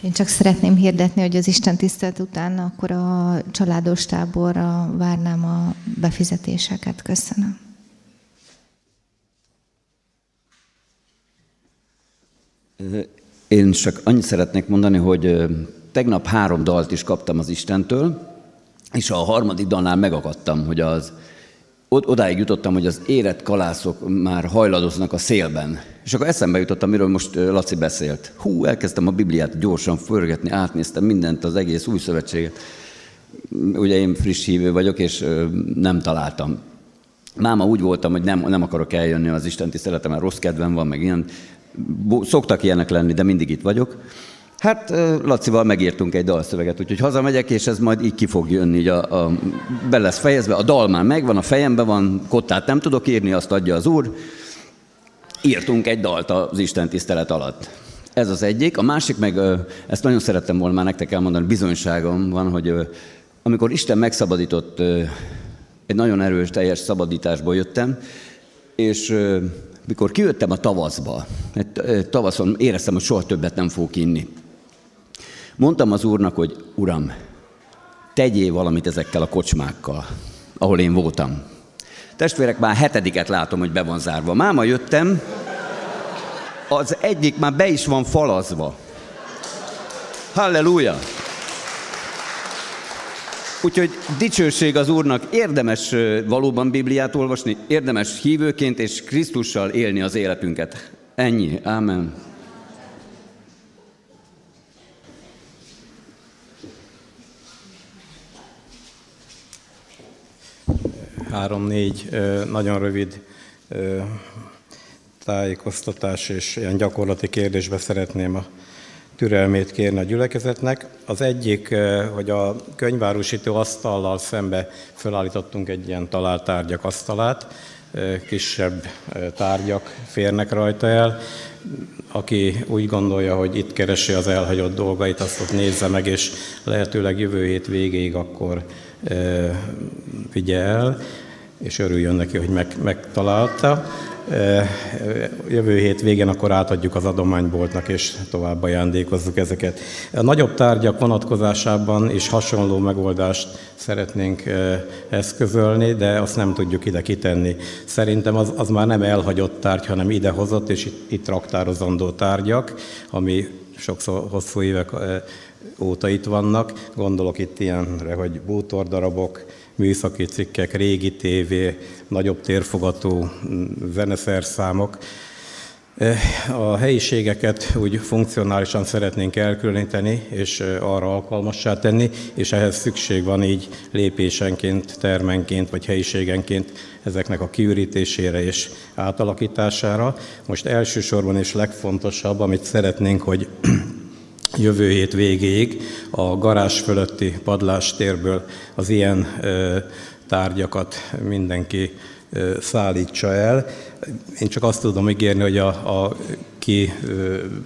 Én csak szeretném hirdetni, hogy az Isten tisztelt után akkor a családos táborra várnám a befizetéseket. Köszönöm. Én csak annyit szeretnék mondani, hogy tegnap három dalt is kaptam az Istentől, és a harmadik dalnál megakadtam, hogy az odáig jutottam, hogy az érett kalászok már hajladoznak a szélben. És akkor eszembe jutottam, amiről most Laci beszélt. Hú, elkezdtem a Bibliát gyorsan förgetni, átnéztem mindent, az egész új szövetséget. Ugye én friss hívő vagyok, és nem találtam. Máma úgy voltam, hogy nem, nem akarok eljönni az Isten tiszteletem, mert rossz kedvem van, meg ilyen. Szoktak ilyenek lenni, de mindig itt vagyok. Hát Lacival megírtunk egy dalszöveget, úgyhogy hazamegyek, és ez majd így ki fog jönni, így a, a, be lesz fejezve. A dal már megvan, a fejemben van, kottát nem tudok írni, azt adja az úr. Írtunk egy dalt az Isten tisztelet alatt. Ez az egyik. A másik meg, ezt nagyon szerettem volna már nektek elmondani, bizonyságom van, hogy amikor Isten megszabadított, egy nagyon erős, teljes szabadításból jöttem, és mikor kijöttem a tavaszba, tavaszon éreztem, hogy soha többet nem fogok inni. Mondtam az úrnak, hogy uram, tegyél valamit ezekkel a kocsmákkal, ahol én voltam. Testvérek, már hetediket látom, hogy be van zárva. Máma jöttem, az egyik már be is van falazva. Halleluja! Úgyhogy dicsőség az Úrnak, érdemes valóban Bibliát olvasni, érdemes hívőként és Krisztussal élni az életünket. Ennyi. Amen. Három-négy nagyon rövid tájékoztatás és ilyen gyakorlati kérdésbe szeretném a türelmét kérni a gyülekezetnek. Az egyik, hogy a könyvárusító asztallal szembe felállítottunk egy ilyen talált tárgyak asztalát, kisebb tárgyak férnek rajta el. Aki úgy gondolja, hogy itt keresi az elhagyott dolgait, azt ott nézze meg, és lehetőleg jövő hét végéig akkor vigye el, és örüljön neki, hogy meg, megtalálta. Jövő hét végén akkor átadjuk az adományboltnak, és tovább ajándékozzuk ezeket. A nagyobb tárgyak vonatkozásában is hasonló megoldást szeretnénk eszközölni, de azt nem tudjuk ide kitenni. Szerintem az, az már nem elhagyott tárgy, hanem idehozott és itt, itt raktározandó tárgyak, ami sokszor hosszú évek óta itt vannak. Gondolok itt ilyenre, hogy bútordarabok, műszaki cikkek, régi tévé, nagyobb térfogatú zeneszerszámok. A helyiségeket úgy funkcionálisan szeretnénk elkülöníteni, és arra alkalmassá tenni, és ehhez szükség van így lépésenként, termenként vagy helyiségenként ezeknek a kiürítésére és átalakítására. Most elsősorban és legfontosabb, amit szeretnénk, hogy jövő hét végéig a garázs fölötti padlástérből az ilyen tárgyakat mindenki szállítsa el. Én csak azt tudom ígérni, hogy a, a ki,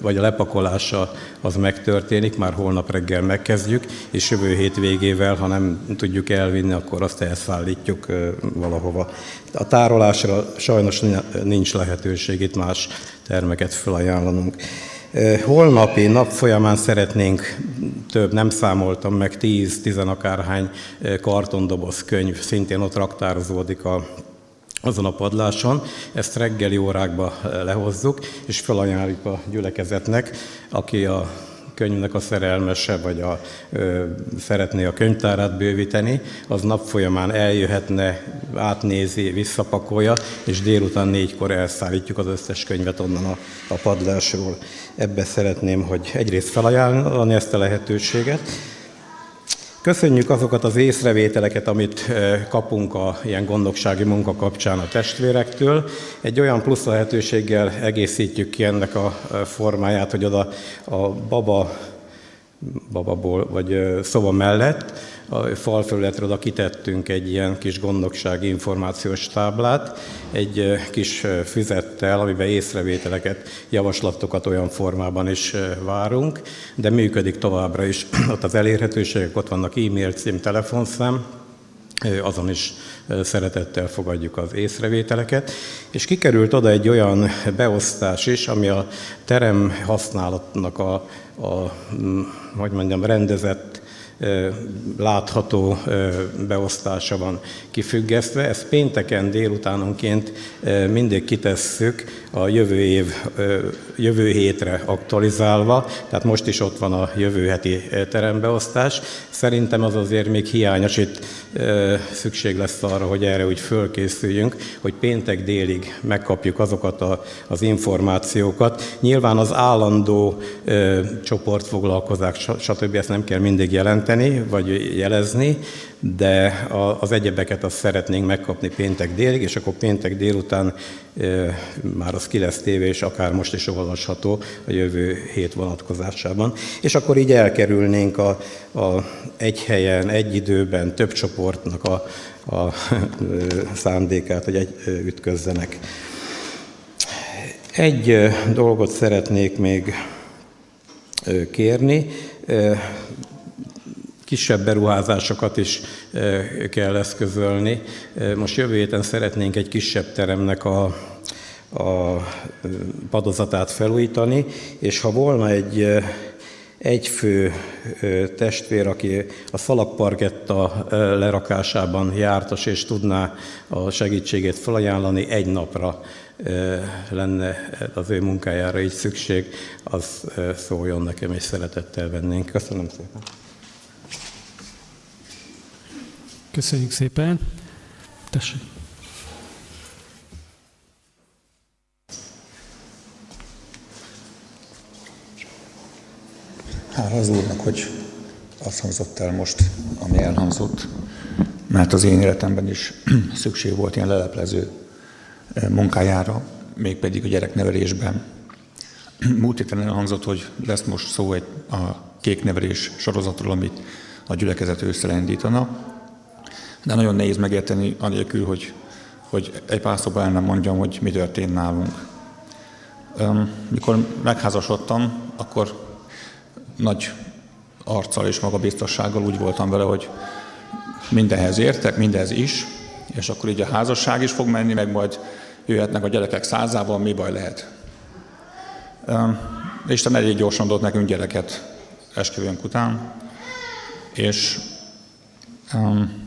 vagy a lepakolása az megtörténik, már holnap reggel megkezdjük, és jövő hét végével, ha nem tudjuk elvinni, akkor azt elszállítjuk valahova. A tárolásra sajnos nincs lehetőség itt más termeket felajánlanunk. Holnapi nap folyamán szeretnénk több, nem számoltam meg, 10-10 akárhány kartondoboz könyv szintén ott raktározódik a azon a padláson, ezt reggeli órákba lehozzuk, és felajánljuk a gyülekezetnek, aki a könyvnek a szerelmese, vagy a, ö, szeretné a könyvtárát bővíteni, az nap folyamán eljöhetne, átnézi, visszapakolja, és délután négykor elszállítjuk az összes könyvet onnan a, a padlásról. Ebbe szeretném, hogy egyrészt felajánlani ezt a lehetőséget, Köszönjük azokat az észrevételeket, amit kapunk a ilyen gondoksági munka kapcsán a testvérektől. Egy olyan plusz lehetőséggel egészítjük ki ennek a formáját, hogy oda a baba, bababól, vagy szoba mellett a falfelületre oda kitettünk egy ilyen kis gondnoksági információs táblát, egy kis füzettel, amiben észrevételeket, javaslatokat olyan formában is várunk, de működik továbbra is. Ott az elérhetőségek, ott vannak e-mail cím, telefonszám, azon is szeretettel fogadjuk az észrevételeket, és kikerült oda egy olyan beosztás is, ami a terem használatnak a, a hogy mondjam, rendezett látható beosztása van kifüggesztve. Ezt pénteken délutánonként mindig kitesszük a jövő év, jövő hétre aktualizálva, tehát most is ott van a jövő heti terembeosztás. Szerintem az azért még hiányos, itt szükség lesz arra, hogy erre úgy fölkészüljünk, hogy péntek délig megkapjuk azokat a, az információkat. Nyilván az állandó csoportfoglalkozás, stb. ezt nem kell mindig jelenteni, vagy jelezni, de az egyebeket azt szeretnénk megkapni péntek délig, és akkor péntek délután már az ki lesz tévé, és akár most is olvasható a jövő hét vonatkozásában. És akkor így elkerülnénk a, a egy helyen, egy időben, több csoportnak a, a szándékát, hogy egy, ütközzenek. Egy dolgot szeretnék még kérni kisebb beruházásokat is eh, kell eszközölni. Eh, most jövő héten szeretnénk egy kisebb teremnek a, a eh, padozatát felújítani, és ha volna egy egyfő testvér, aki a szalagpargetta lerakásában jártas, és tudná a segítségét felajánlani, egy napra lenne az ő munkájára így szükség, az szóljon nekem, és szeretettel vennénk. Köszönöm szépen. Köszönjük szépen. Tessék. Hála az Úrnak, hogy azt hangzott el most, ami elhangzott, mert az én életemben is szükség volt ilyen leleplező eh, munkájára, mégpedig a gyereknevelésben. Múlt héten elhangzott, hogy lesz most szó egy a kéknevelés sorozatról, amit a gyülekezet összelendítana, de nagyon nehéz megérteni anélkül, hogy, hogy egy pár szóban el nem mondjam, hogy mi történt nálunk. Mikor megházasodtam, akkor nagy arccal és magabiztossággal úgy voltam vele, hogy mindenhez értek, mindez is, és akkor így a házasság is fog menni, meg majd jöhetnek a gyerekek százával, mi baj lehet. Isten elég gyorsan adott nekünk gyereket esküvőnk után, és um,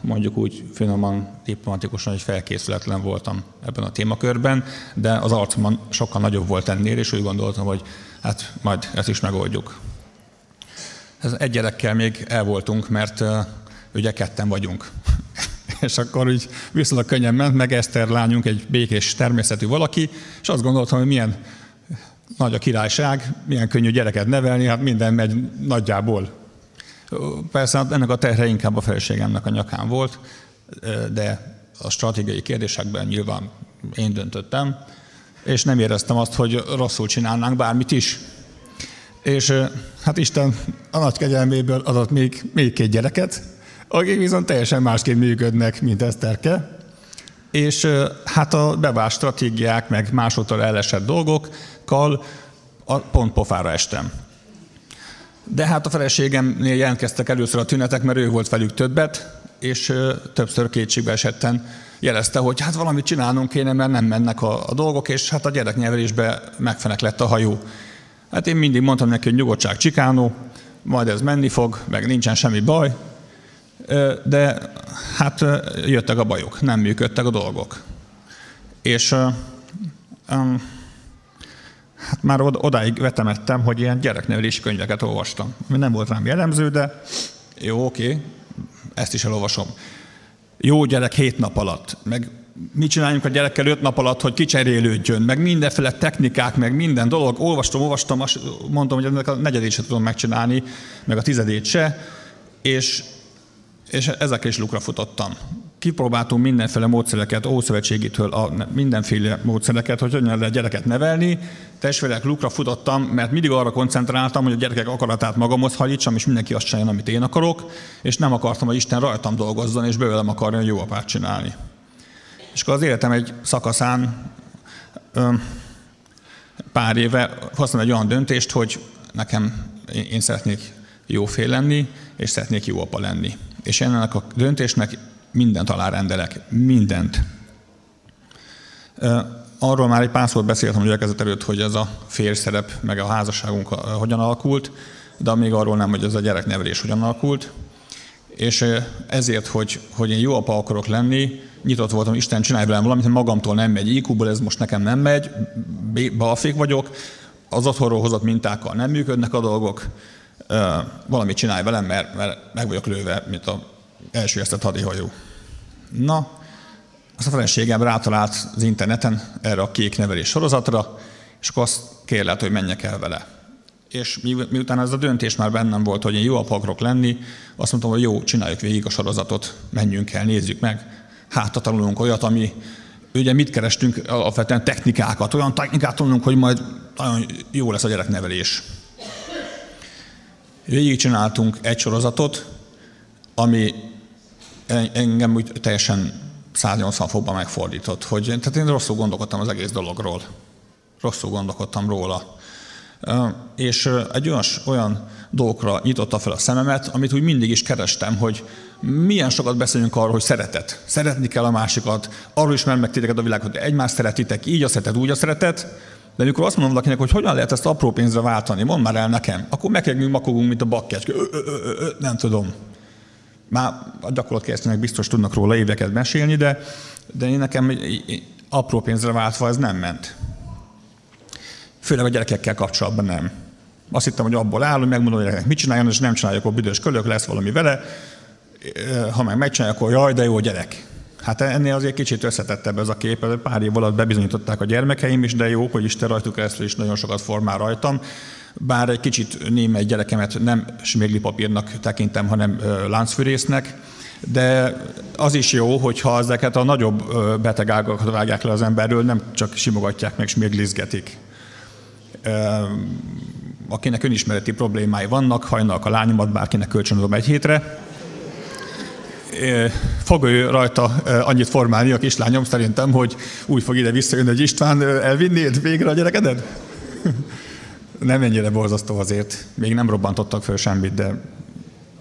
mondjuk úgy finoman, diplomatikusan, hogy felkészületlen voltam ebben a témakörben, de az arcomban sokkal nagyobb volt ennél, és úgy gondoltam, hogy hát majd ezt is megoldjuk. Ez egy gyerekkel még el voltunk, mert uh, ugye ketten vagyunk. és akkor úgy viszonylag könnyen ment, meg Eszter lányunk, egy békés természetű valaki, és azt gondoltam, hogy milyen nagy a királyság, milyen könnyű gyereket nevelni, hát minden megy nagyjából Persze hát ennek a terhe inkább a feleségemnek a nyakán volt, de a stratégiai kérdésekben nyilván én döntöttem, és nem éreztem azt, hogy rosszul csinálnánk bármit is. És hát Isten a nagy kegyelméből adott még, még két gyereket, akik viszont teljesen másképp működnek, mint Eszterke. És hát a bevált stratégiák, meg másodtól elesett dolgokkal pont pofára estem. De hát a feleségemnél jelentkeztek először a tünetek, mert ő volt velük többet, és többször kétségbe esetten jelezte, hogy hát valamit csinálnunk kéne, mert nem mennek a, a dolgok, és hát a gyereknyelvelésbe megfenek lett a hajó. Hát én mindig mondtam neki, hogy nyugodtság csikánó, majd ez menni fog, meg nincsen semmi baj, de hát jöttek a bajok, nem működtek a dolgok. És um, hát már odáig vetemettem, hogy ilyen gyereknevelési könyveket olvastam. Nem volt rám jellemző, de jó, oké, ezt is elolvasom. Jó gyerek hét nap alatt, meg mit csináljunk a gyerekkel öt nap alatt, hogy kicserélődjön, meg mindenféle technikák, meg minden dolog. Olvastam, olvastam, azt mondtam, hogy ennek a negyedét se tudom megcsinálni, meg a tizedét se, és, és ezekkel is lukra futottam. Kipróbáltunk mindenféle módszereket, Ószövetségitől a mindenféle módszereket, hogy hogyan lehet gyereket nevelni. Testvérek lukra futottam, mert mindig arra koncentráltam, hogy a gyerekek akaratát magamhoz hagyítsam, és mindenki azt csinálja, amit én akarok, és nem akartam, hogy Isten rajtam dolgozzon, és belőlem akarja jó apát csinálni. És akkor az életem egy szakaszán pár éve hoztam egy olyan döntést, hogy nekem én szeretnék jó fél lenni, és szeretnék jó apa lenni. És ennek a döntésnek mindent alárendelek. Mindent. Arról már egy pár szót beszéltem gyülekezet előtt, hogy ez a férszerep, meg a házasságunk hogyan alakult, de még arról nem, hogy ez a gyereknevelés hogyan alakult. És ezért, hogy, hogy én jó apa akarok lenni, nyitott voltam, Isten csinálj velem valamit, magamtól nem megy, iq ez most nekem nem megy, balfék vagyok, az otthonról hozott mintákkal nem működnek a dolgok, valamit csinálj velem, mert, mert meg vagyok lőve, mint a első esztet hadihajó. Na, az a feleségem rátalált az interneten erre a kék nevelés sorozatra, és akkor azt kérlelt, hogy menjek el vele. És mi, miután ez a döntés már bennem volt, hogy én jó apa akarok lenni, azt mondtam, hogy jó, csináljuk végig a sorozatot, menjünk el, nézzük meg hátra tanulunk olyat, ami ugye mit kerestünk alapvetően technikákat, olyan technikát tanulunk, hogy majd nagyon jó lesz a gyereknevelés. Végig csináltunk egy sorozatot, ami engem úgy teljesen 180 fokban megfordított, hogy tehát én rosszul gondolkodtam az egész dologról. Rosszul gondolkodtam róla. És egy olyan, olyan dolgokra nyitotta fel a szememet, amit úgy mindig is kerestem, hogy milyen sokat beszélünk arról, hogy szeretet. Szeretni kell a másikat, arról ismer meg titeket a világ, hogy egymást szeretitek, így a szeretet, úgy a szeretet, de amikor azt mondom valakinek, hogy hogyan lehet ezt apró pénzre váltani, mondd már el nekem, akkor megkegünk, makogunk, mint a bakkecske. Nem tudom. Már a gyakorlatkeresztények biztos tudnak róla éveket mesélni, de, de én nekem apró pénzre váltva ez nem ment. Főleg a gyerekekkel kapcsolatban nem. Azt hittem, hogy abból áll, hogy megmondom, gyereknek mit csináljon, és nem csinálja, akkor büdös kölök, lesz valami vele. Ha meg megcsinálja, akkor jaj, de jó gyerek. Hát ennél azért kicsit összetettebb ez a kép, pár év alatt bebizonyították a gyermekeim is, de jó, hogy Isten rajtuk keresztül is nagyon sokat formál rajtam. Bár egy kicsit némely gyerekemet nem sméglipapírnak tekintem, hanem láncfűrésznek, de az is jó, hogyha ezeket a nagyobb betegágakat vágják le az emberről, nem csak simogatják meg, sméglizgetik akinek önismereti problémái vannak, hajnalak a lányomat, bárkinek kölcsönadom egy hétre. Fog ő rajta annyit formálni a kislányom szerintem, hogy úgy fog ide visszajönni, hogy István, elvinnéd végre a gyerekedet? nem ennyire borzasztó azért. Még nem robbantottak föl semmit, de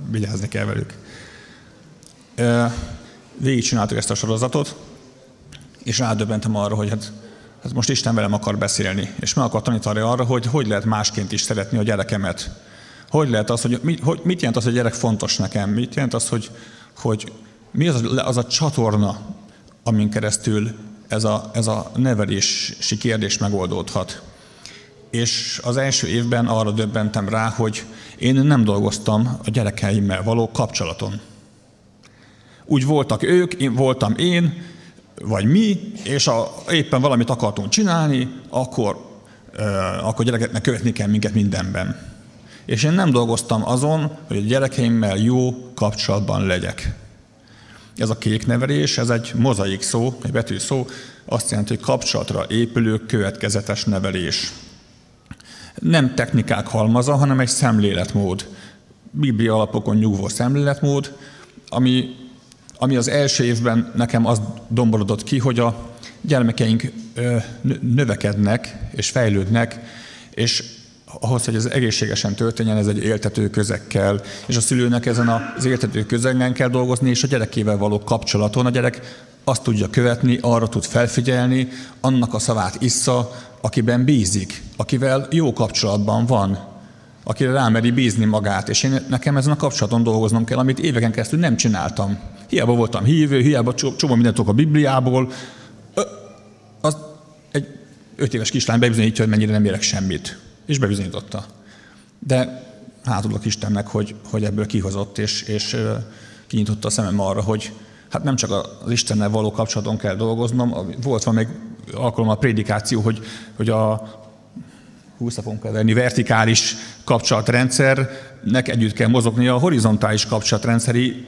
vigyázni kell velük. Végig csináltuk ezt a sorozatot, és rádöbbentem arra, hogy hát Hát most Isten velem akar beszélni, és meg akar tanítani arra, hogy hogy lehet másként is szeretni a gyerekemet. Hogy lehet az, hogy, mit, hogy mit jelent az, hogy a gyerek fontos nekem? Mit jelent az, hogy, hogy mi az az a csatorna, amin keresztül ez a, ez a nevelési kérdés megoldódhat. És az első évben arra döbbentem rá, hogy én nem dolgoztam a gyerekeimmel való kapcsolaton. Úgy voltak ők, én voltam én, vagy mi, és a, éppen valamit akartunk csinálni, akkor, uh, akkor gyerekeknek követni kell minket mindenben. És én nem dolgoztam azon, hogy a gyerekeimmel jó kapcsolatban legyek. Ez a kék nevelés, ez egy mozaik szó, egy betű szó, azt jelenti, hogy kapcsolatra épülő következetes nevelés. Nem technikák halmaza, hanem egy szemléletmód. Biblia alapokon nyugvó szemléletmód, ami ami az első évben nekem az domborodott ki, hogy a gyermekeink növekednek és fejlődnek, és ahhoz, hogy ez egészségesen történjen, ez egy éltető közekkel, és a szülőnek ezen az éltető közegben kell dolgozni, és a gyerekével való kapcsolaton a gyerek azt tudja követni, arra tud felfigyelni, annak a szavát issza, akiben bízik, akivel jó kapcsolatban van, akire rámeri bízni magát, és én nekem ezen a kapcsolaton dolgoznom kell, amit éveken keresztül nem csináltam. Hiába voltam hívő, hiába csomó mindent a Bibliából, az egy öt éves kislány bebizonyítja, hogy mennyire nem érek semmit. És bebizonyította. De hátulok Istennek, hogy, hogy ebből kihozott, és, és kinyitotta a szemem arra, hogy hát nem csak az Istennel való kapcsolaton kell dolgoznom, volt van még alkalom a prédikáció, hogy, hogy a húszafon kell venni, vertikális kapcsolatrendszernek együtt kell mozogni a horizontális kapcsolatrendszeri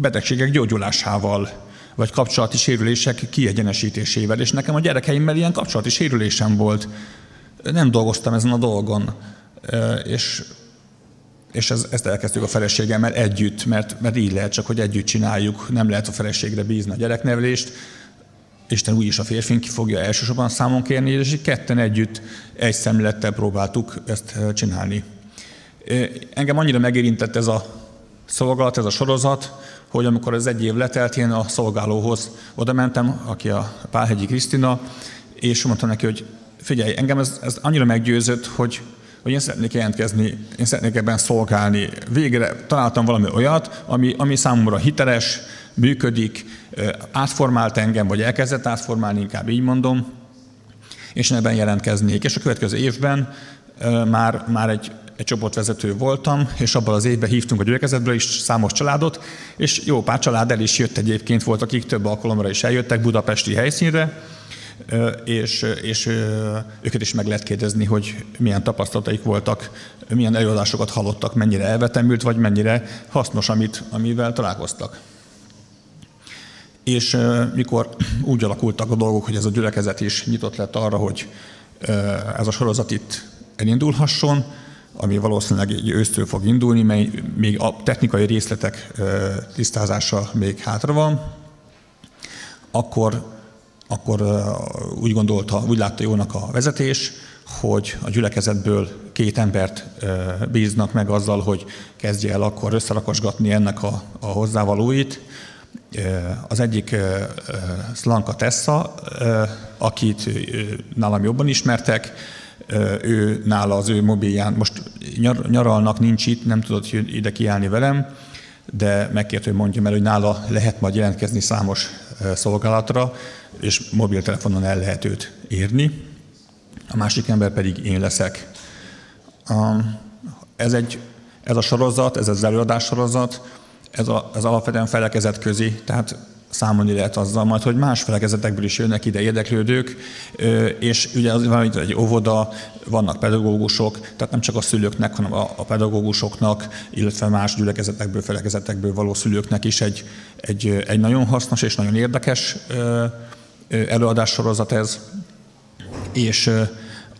betegségek gyógyulásával, vagy kapcsolati sérülések kiegyenesítésével. És nekem a gyerekeimmel ilyen kapcsolati sérülésem volt. Nem dolgoztam ezen a dolgon. És, és ez, ezt elkezdtük a feleségemmel együtt, mert, mert így lehet csak, hogy együtt csináljuk, nem lehet a feleségre bízni a gyereknevelést. Isten úgyis a férfin ki fogja elsősorban számon kérni, és ketten együtt egy szemlettel próbáltuk ezt csinálni. Engem annyira megérintett ez a szolgálat, ez a sorozat, hogy amikor ez egy év letelt, én a szolgálóhoz oda mentem, aki a Pálhegyi Krisztina, és mondtam neki, hogy figyelj, engem ez, ez annyira meggyőzött, hogy, hogy én szeretnék jelentkezni, én szeretnék ebben szolgálni. Végre találtam valami olyat, ami, ami számomra hiteles, működik, átformált engem, vagy elkezdett átformálni, inkább így mondom, és ebben jelentkeznék. És a következő évben már, már egy, egy csoportvezető voltam, és abban az évben hívtunk a gyülekezetből is számos családot, és jó pár család el is jött egyébként, volt, akik több alkalomra is eljöttek budapesti helyszínre, és, és őket is meg lehet kérdezni, hogy milyen tapasztalataik voltak, milyen előadásokat hallottak, mennyire elvetemült, vagy mennyire hasznos, amit, amivel találkoztak. És mikor úgy alakultak a dolgok, hogy ez a gyülekezet is nyitott lett arra, hogy ez a sorozat itt elindulhasson, ami valószínűleg egy ősztől fog indulni, mely még a technikai részletek tisztázása még hátra van, akkor, akkor úgy gondolta, úgy látta jónak a vezetés, hogy a gyülekezetből két embert bíznak meg azzal, hogy kezdje el akkor összerakosgatni ennek a, a hozzávalóit, az egyik Slanka Tessa, akit nálam jobban ismertek, ő nála az ő mobilján, most nyar, nyaralnak, nincs itt, nem tudott ide kiállni velem, de megkért, hogy mondjam el, hogy nála lehet majd jelentkezni számos szolgálatra, és mobiltelefonon el lehet őt érni. A másik ember pedig én leszek. Ez, egy, ez a sorozat, ez az előadás sorozat, ez, a, az alapvetően felekezet közi, tehát számolni lehet azzal majd, hogy más felekezetekből is jönnek ide érdeklődők, és ugye az van egy óvoda, vannak pedagógusok, tehát nem csak a szülőknek, hanem a pedagógusoknak, illetve más gyülekezetekből, felekezetekből való szülőknek is egy, egy, egy nagyon hasznos és nagyon érdekes előadássorozat ez, és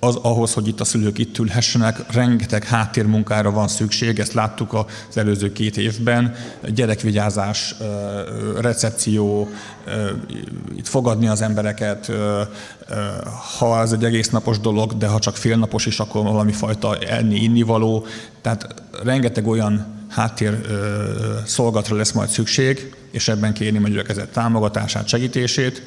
az, ahhoz, hogy itt a szülők itt ülhessenek, rengeteg háttérmunkára van szükség, ezt láttuk az előző két évben, gyerekvigyázás, recepció, itt fogadni az embereket, ha ez egy egész napos dolog, de ha csak félnapos is, akkor valami fajta enni, való, tehát rengeteg olyan háttér szolgatra lesz majd szükség, és ebben kérni a gyülekezet támogatását, segítését,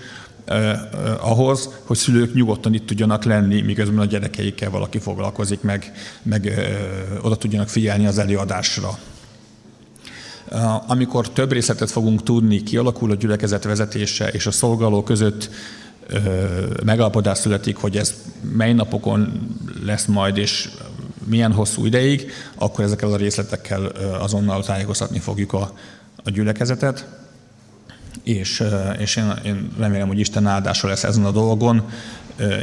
ahhoz, hogy szülők nyugodtan itt tudjanak lenni, miközben a gyerekeikkel valaki foglalkozik, meg, meg oda tudjanak figyelni az előadásra. Amikor több részletet fogunk tudni, kialakul a gyülekezet vezetése és a szolgáló között megalapodás születik, hogy ez mely napokon lesz majd, és milyen hosszú ideig, akkor ezekkel a részletekkel azonnal tájékoztatni fogjuk a, a gyülekezetet és, és én, én remélem, hogy Isten áldása lesz ezen a dolgon.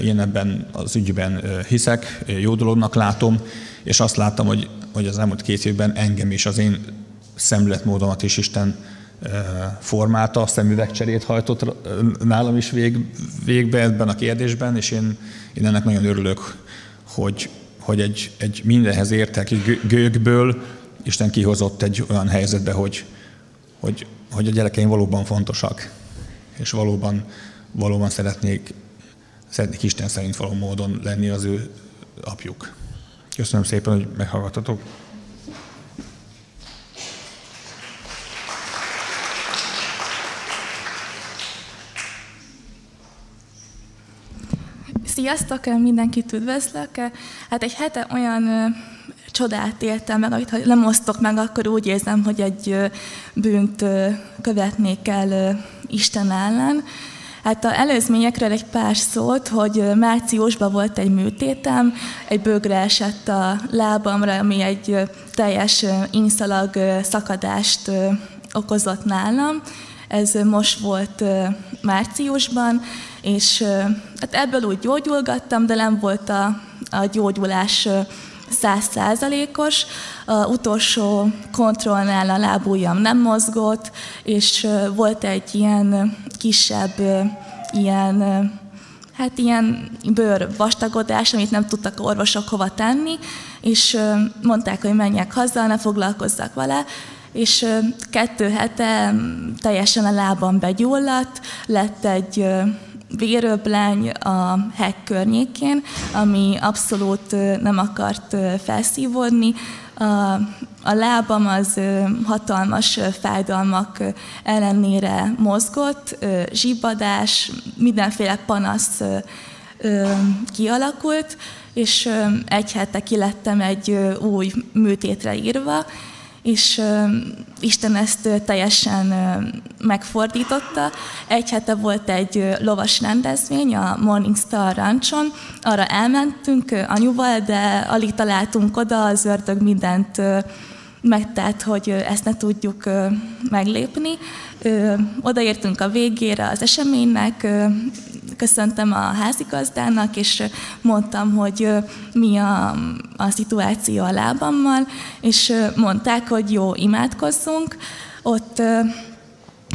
Én ebben az ügyben hiszek, jó dolognak látom, és azt láttam, hogy, hogy az elmúlt két évben engem is, az én szemléletmódomat is Isten formálta, szemüvegcserét hajtott nálam is vég, végbe ebben a kérdésben, és én, én ennek nagyon örülök, hogy, hogy egy, egy mindenhez értek gőgből Isten kihozott egy olyan helyzetbe, hogy, hogy hogy a gyerekeim valóban fontosak, és valóban, valóban szeretnék, szeretnék Isten szerint való módon lenni az ő apjuk. Köszönöm szépen, hogy meghallgattatok. Sziasztok, mindenkit üdvözlök. Hát egy hete olyan csodát éltem meg, amit ha nem osztok meg, akkor úgy érzem, hogy egy bűnt követnék el Isten ellen. Hát a előzményekről egy pár szót, hogy márciusban volt egy műtétem, egy bögre esett a lábamra, ami egy teljes inszalag szakadást okozott nálam. Ez most volt márciusban, és hát ebből úgy gyógyulgattam, de nem volt a, a gyógyulás százszázalékos. Utolsó kontrollnál a lábujjam nem mozgott, és volt egy ilyen kisebb, ilyen, hát ilyen bőr vastagodás, amit nem tudtak orvosok hova tenni, és mondták, hogy menjek haza, ne foglalkozzak vele, és kettő hete teljesen a lábam begyulladt, lett egy véröbleny a hek környékén, ami abszolút nem akart felszívódni. A, a lábam az hatalmas fájdalmak ellenére mozgott, zsibbadás, mindenféle panasz kialakult, és egy hete kilettem egy új műtétre írva, és Isten ezt teljesen megfordította. Egy hete volt egy lovas rendezvény a Morning Star Ranchon, arra elmentünk anyuval, de alig találtunk oda, az ördög mindent megtett, hogy ezt ne tudjuk meglépni. Odaértünk a végére az eseménynek, köszöntem a házigazdának, és mondtam, hogy mi a, a szituáció a lábammal, és mondták, hogy jó, imádkozzunk. Ott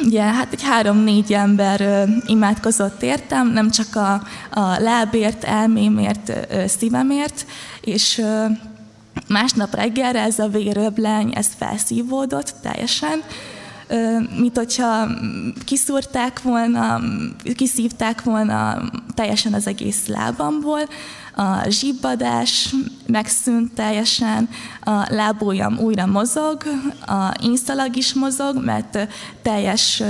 Ugye, hát egy három-négy ember imádkozott értem, nem csak a, a lábért, elmémért, szívemért, és másnap reggelre ez a véröbleny, ez felszívódott teljesen, mint hogyha kiszúrták volna, kiszívták volna teljesen az egész lábamból, a zsibbadás megszűnt teljesen, a lábujjam újra mozog, a inszalag is mozog, mert teljes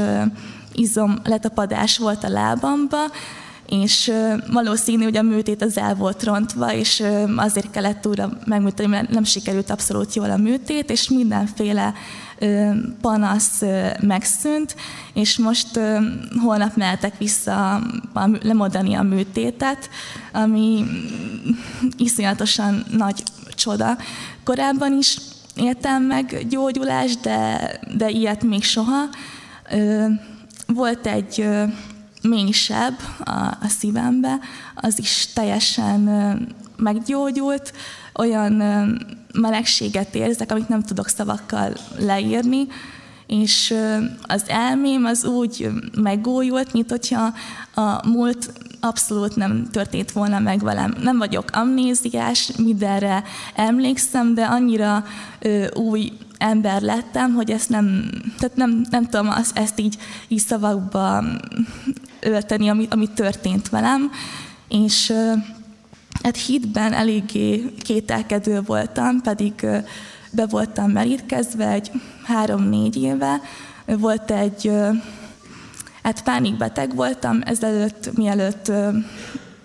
izom letapadás volt a lábamba, és valószínű, hogy a műtét az el volt rontva, és azért kellett újra megműteni, mert nem sikerült abszolút jól a műtét, és mindenféle panasz megszűnt, és most holnap mehetek vissza lemondani a műtétet, ami iszonyatosan nagy csoda. Korábban is éltem meg gyógyulást, de, de ilyet még soha. Volt egy mélysebb a, a szívembe, az is teljesen meggyógyult, olyan melegséget érzek, amit nem tudok szavakkal leírni, és az elmém az úgy megújult, mint hogyha a múlt abszolút nem történt volna meg velem. Nem vagyok amnéziás, mindenre emlékszem, de annyira új ember lettem, hogy ezt nem, tehát nem, nem tudom azt, ezt így, így szavakba ölteni, ami, ami történt velem, és ö, hát hitben eléggé kételkedő voltam, pedig be voltam merítkezve egy három-négy éve. Volt egy, hát pánikbeteg voltam ezelőtt, mielőtt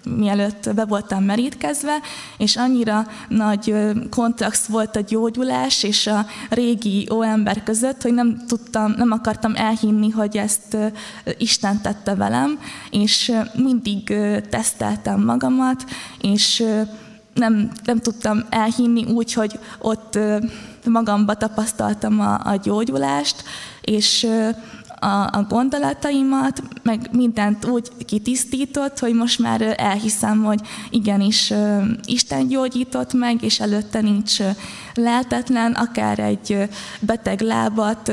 mielőtt be voltam merítkezve, és annyira nagy kontraszt volt a gyógyulás és a régi óember között, hogy nem tudtam, nem akartam elhinni, hogy ezt Isten tette velem, és mindig teszteltem magamat, és nem, nem tudtam elhinni úgy, hogy ott magamba tapasztaltam a, a gyógyulást, és a, a gondolataimat, meg mindent úgy kitisztított, hogy most már elhiszem, hogy igenis Isten gyógyított meg, és előtte nincs lehetetlen, akár egy beteg lábat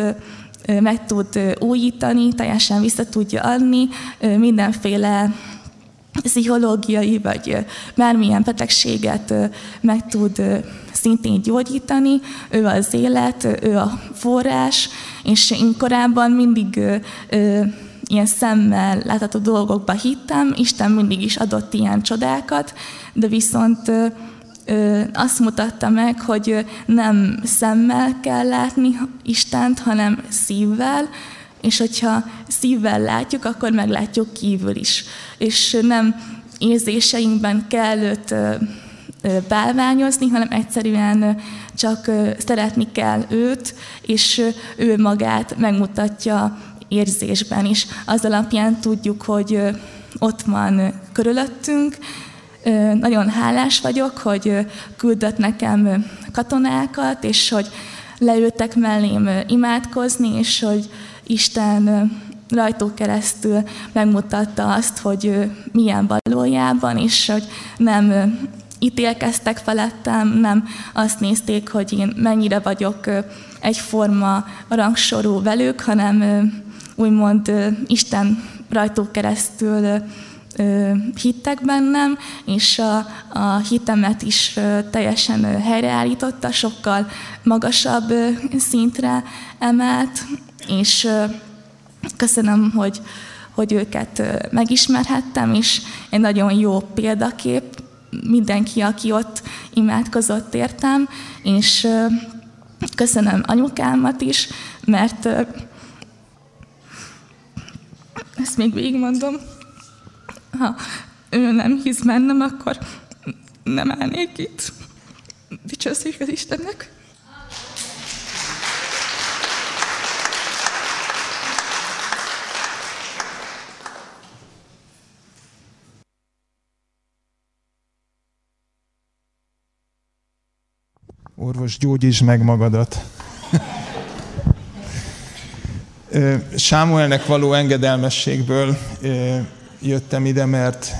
meg tud újítani, teljesen vissza tudja adni, mindenféle pszichológiai vagy bármilyen betegséget meg tud szintén gyógyítani, ő az élet, ő a forrás, és én korábban mindig ilyen szemmel látható dolgokba hittem, Isten mindig is adott ilyen csodákat, de viszont azt mutatta meg, hogy nem szemmel kell látni Istent, hanem szívvel, és hogyha szívvel látjuk, akkor meglátjuk kívül is. És nem érzéseinkben kell őt bálványozni, hanem egyszerűen csak szeretni kell őt, és ő magát megmutatja érzésben is. Az alapján tudjuk, hogy ott van körülöttünk. Nagyon hálás vagyok, hogy küldött nekem katonákat, és hogy leültek mellém imádkozni, és hogy Isten rajtuk keresztül megmutatta azt, hogy milyen valójában, és hogy nem ítélkeztek felettem, nem azt nézték, hogy én mennyire vagyok egyforma rangsorú velük, hanem úgymond Isten rajtuk keresztül hittek bennem, és a, a hitemet is teljesen helyreállította, sokkal magasabb szintre emelt, és köszönöm, hogy, hogy őket megismerhettem, és egy nagyon jó példakép mindenki, aki ott imádkozott értem, és köszönöm anyukámat is, mert ezt még végigmondom, ha ő nem hisz bennem, akkor nem állnék itt. Dicsőség az Istennek! Orvos, gyógyítsd meg magadat. Sámuelnek való engedelmességből jöttem ide, mert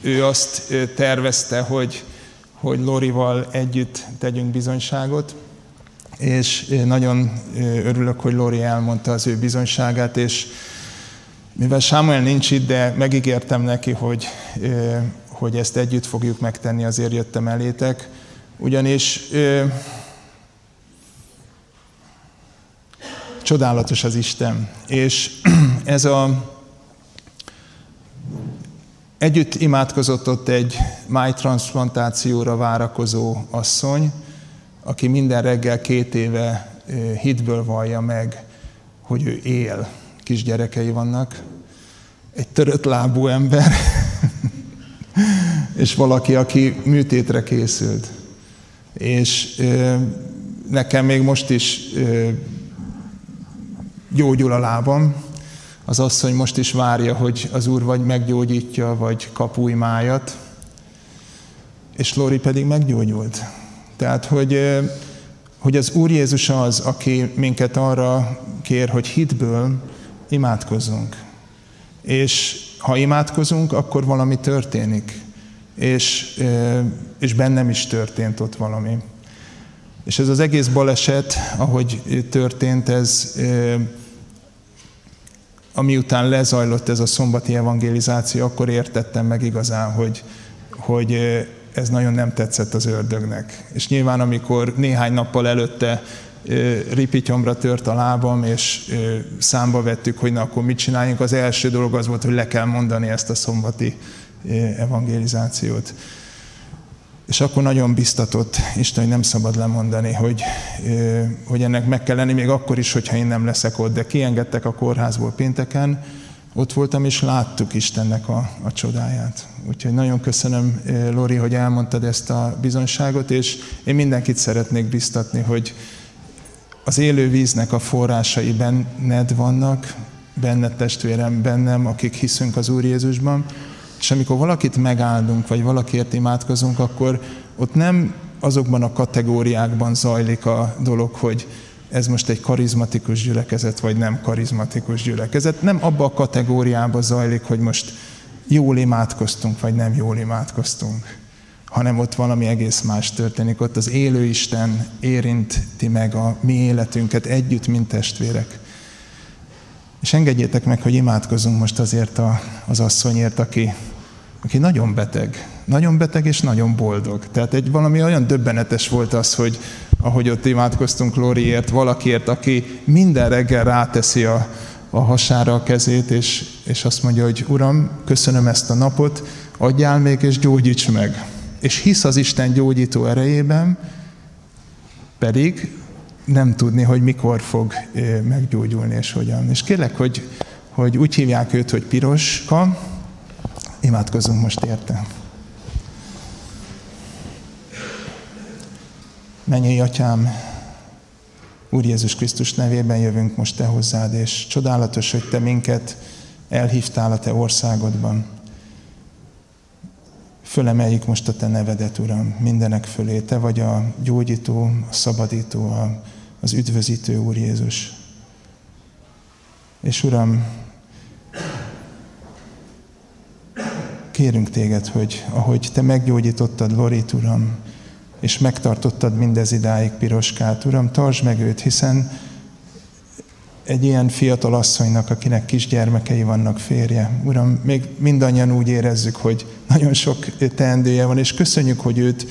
ő azt tervezte, hogy, hogy Lorival együtt tegyünk bizonyságot, és nagyon örülök, hogy Lori elmondta az ő bizonyságát, és mivel Sámuel nincs itt, de megígértem neki, hogy, hogy ezt együtt fogjuk megtenni, azért jöttem elétek, ugyanis csodálatos az Isten, és ez a Együtt imádkozott ott egy májtransplantációra várakozó asszony, aki minden reggel két éve hitből vallja meg, hogy ő él. Kisgyerekei vannak. Egy törött lábú ember, és valaki, aki műtétre készült. És nekem még most is gyógyul a lábam, az asszony most is várja, hogy az Úr vagy meggyógyítja, vagy kap új májat, és Lori pedig meggyógyult. Tehát, hogy, hogy az Úr Jézus az, aki minket arra kér, hogy hitből imádkozzunk. És ha imádkozunk, akkor valami történik. És, és bennem is történt ott valami. És ez az egész baleset, ahogy történt, ez ami után lezajlott ez a szombati evangelizáció, akkor értettem meg igazán, hogy, hogy ez nagyon nem tetszett az ördögnek. És nyilván, amikor néhány nappal előtte ripityomra tört a lábam, és számba vettük, hogy na akkor mit csináljunk, az első dolog az volt, hogy le kell mondani ezt a szombati evangelizációt. És akkor nagyon biztatott Isten, hogy nem szabad lemondani, hogy, hogy ennek meg kell lenni, még akkor is, hogyha én nem leszek ott. De kiengedtek a kórházból pénteken, ott voltam, és láttuk Istennek a, a csodáját. Úgyhogy nagyon köszönöm, Lori, hogy elmondtad ezt a bizonyságot, és én mindenkit szeretnék biztatni, hogy az élő víznek a forrásai benned vannak, benned testvérem, bennem, akik hiszünk az Úr Jézusban, és amikor valakit megáldunk, vagy valakiért imádkozunk, akkor ott nem azokban a kategóriákban zajlik a dolog, hogy ez most egy karizmatikus gyülekezet, vagy nem karizmatikus gyülekezet. Nem abba a kategóriába zajlik, hogy most jól imádkoztunk, vagy nem jól imádkoztunk, hanem ott valami egész más történik. Ott az élő Isten érinti meg a mi életünket együtt, mint testvérek. És engedjétek meg, hogy imádkozunk most azért a, az asszonyért, aki, aki nagyon beteg. Nagyon beteg és nagyon boldog. Tehát egy valami olyan döbbenetes volt az, hogy ahogy ott imádkoztunk Lóriért, valakiért, aki minden reggel ráteszi a, a hasára a kezét, és, és azt mondja, hogy Uram, köszönöm ezt a napot, adjál még és gyógyíts meg. és hisz az Isten gyógyító erejében, pedig nem tudni, hogy mikor fog meggyógyulni és hogyan. És kérlek, hogy, hogy úgy hívják őt, hogy Piroska, imádkozunk most érte. Menjél, Atyám, Úr Jézus Krisztus nevében jövünk most Te hozzád, és csodálatos, hogy Te minket elhívtál a Te országodban. Fölemeljük most a Te nevedet, Uram, mindenek fölé. Te vagy a gyógyító, a szabadító, a, az üdvözítő, Úr Jézus. És Uram, kérünk Téged, hogy ahogy Te meggyógyítottad Lorit, Uram, és megtartottad mindez idáig Piroskát. Uram, tartsd meg őt, hiszen egy ilyen fiatal asszonynak, akinek kisgyermekei vannak férje. Uram, még mindannyian úgy érezzük, hogy nagyon sok teendője van, és köszönjük, hogy őt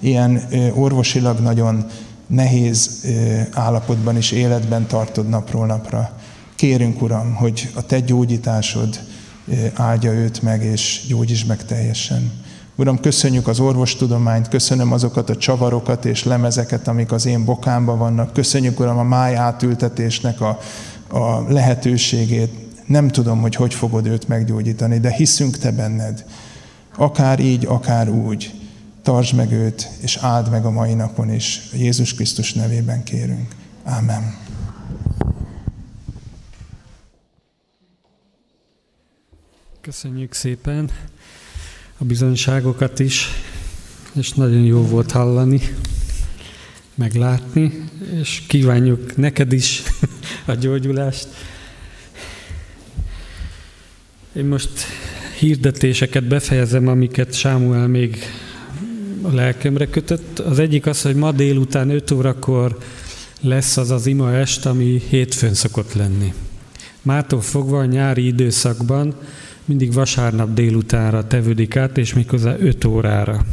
ilyen orvosilag nagyon nehéz állapotban is életben tartod napról napra. Kérünk, Uram, hogy a Te gyógyításod áldja őt meg, és gyógyítsd meg teljesen. Uram, köszönjük az orvostudományt, köszönöm azokat a csavarokat és lemezeket, amik az én bokámban vannak. Köszönjük, Uram, a máj átültetésnek a, a lehetőségét. Nem tudom, hogy hogy fogod őt meggyógyítani, de hiszünk Te benned. Akár így, akár úgy. Tartsd meg őt, és áld meg a mai napon is. Jézus Krisztus nevében kérünk. Ámen. Köszönjük szépen a bizonyságokat is, és nagyon jó volt hallani, meglátni, és kívánjuk neked is a gyógyulást. Én most hirdetéseket befejezem, amiket Sámuel még a lelkemre kötött. Az egyik az, hogy ma délután 5 órakor lesz az az ima est, ami hétfőn szokott lenni. Mától fogva a nyári időszakban mindig vasárnap délutánra tevődik át, és méghozzá 5 órára.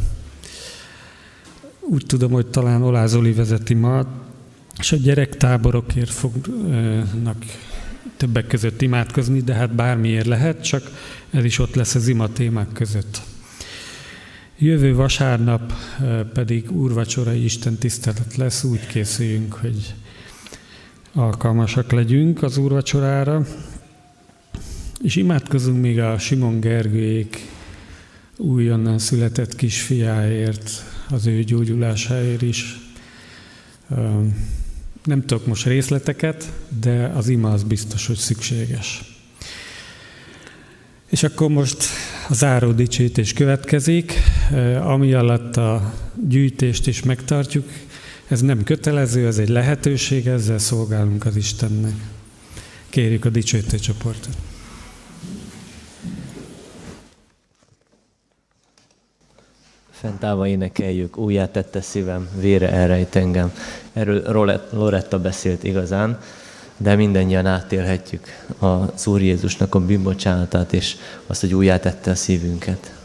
Úgy tudom, hogy talán Olá Zoli vezeti ma, és a gyerektáborokért fognak többek között imádkozni, de hát bármiért lehet, csak ez is ott lesz az ima témák között. Jövő vasárnap pedig úrvacsorai Isten tisztelet lesz, úgy készüljünk, hogy alkalmasak legyünk az úrvacsorára, és imádkozunk még a Simon Gergőjék újonnan született kisfiáért, az ő gyógyulásáért is. Nem tudok most részleteket, de az ima az biztos, hogy szükséges. És akkor most a záró dicsőítés következik, ami alatt a gyűjtést is megtartjuk. Ez nem kötelező, ez egy lehetőség, ezzel szolgálunk az Istennek. Kérjük a dicsőítő csoportot. Fent állva énekeljük, újjá tette szívem, vére elrejt engem. Erről Loretta beszélt igazán, de mindannyian átélhetjük az Úr Jézusnak a bűnbocsánatát, és azt, hogy újjá tette a szívünket.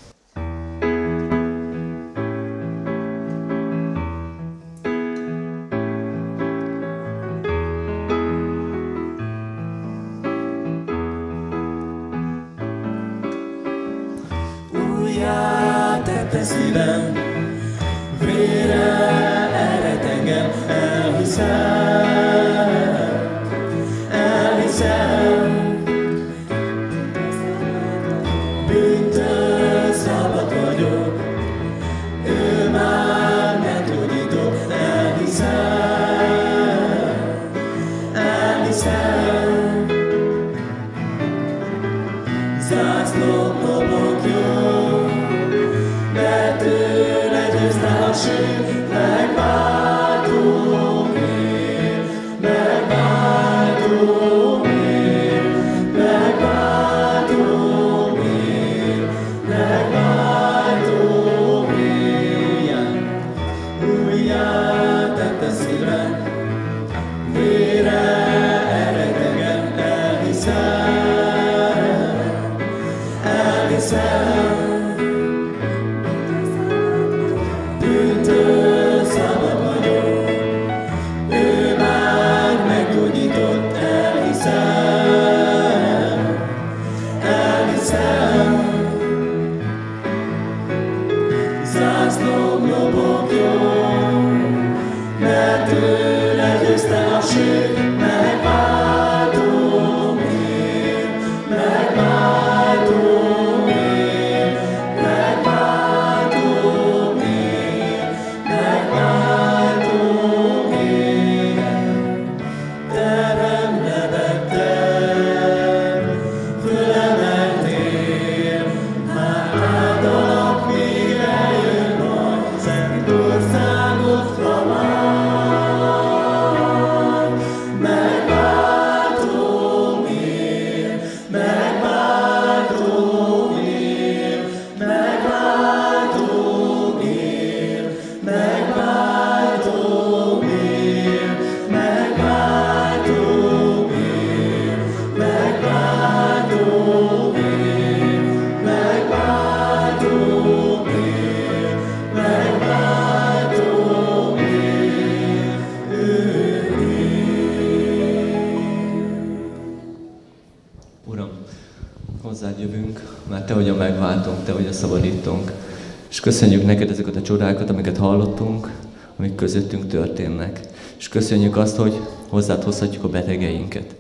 Köszönjük neked ezeket a csodákat, amiket hallottunk, amik közöttünk történnek. És köszönjük azt, hogy hozzád hozhatjuk a betegeinket.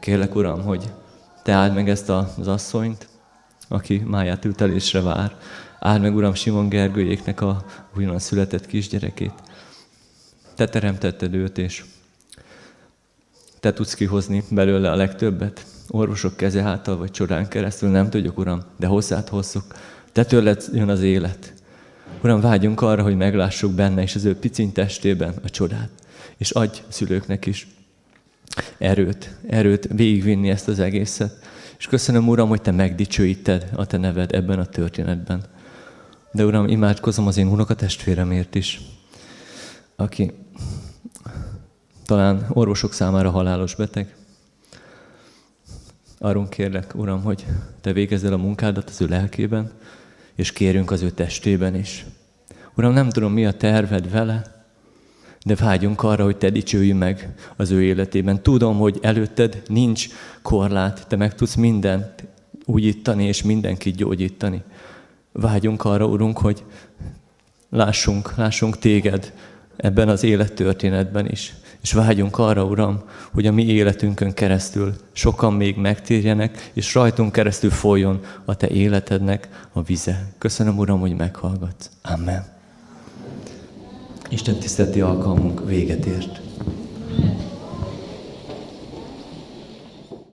Kérlek, Uram, hogy te áld meg ezt az asszonyt, aki máját ültelésre vár. Áld meg, Uram, Simon Gergőjéknek a újonnan született kisgyerekét. Te teremtetted őt, és te tudsz kihozni belőle a legtöbbet. Orvosok keze által, vagy csodán keresztül, nem tudjuk, Uram, de hozzád hozzuk. Te tőled jön az élet. Uram, vágyunk arra, hogy meglássuk benne és az ő piciny testében a csodát. És adj szülőknek is erőt, erőt végigvinni ezt az egészet. És köszönöm, Uram, hogy Te megdicsőíted a Te neved ebben a történetben. De Uram, imádkozom az én unokatestvéremért is, aki talán orvosok számára halálos beteg. Arról kérlek, Uram, hogy Te végezd el a munkádat az ő lelkében, és kérünk az ő testében is. Uram, nem tudom, mi a terved vele, de vágyunk arra, hogy te dicsőj meg az ő életében. Tudom, hogy előtted nincs korlát, te meg tudsz mindent újítani és mindenkit gyógyítani. Vágyunk arra, Urunk, hogy lássunk, lássunk téged ebben az élettörténetben is. És vágyunk arra, Uram, hogy a mi életünkön keresztül sokan még megtérjenek, és rajtunk keresztül folyjon a Te életednek a vize. Köszönöm, Uram, hogy meghallgatsz. Amen. Isten tiszteleti alkalmunk véget ért.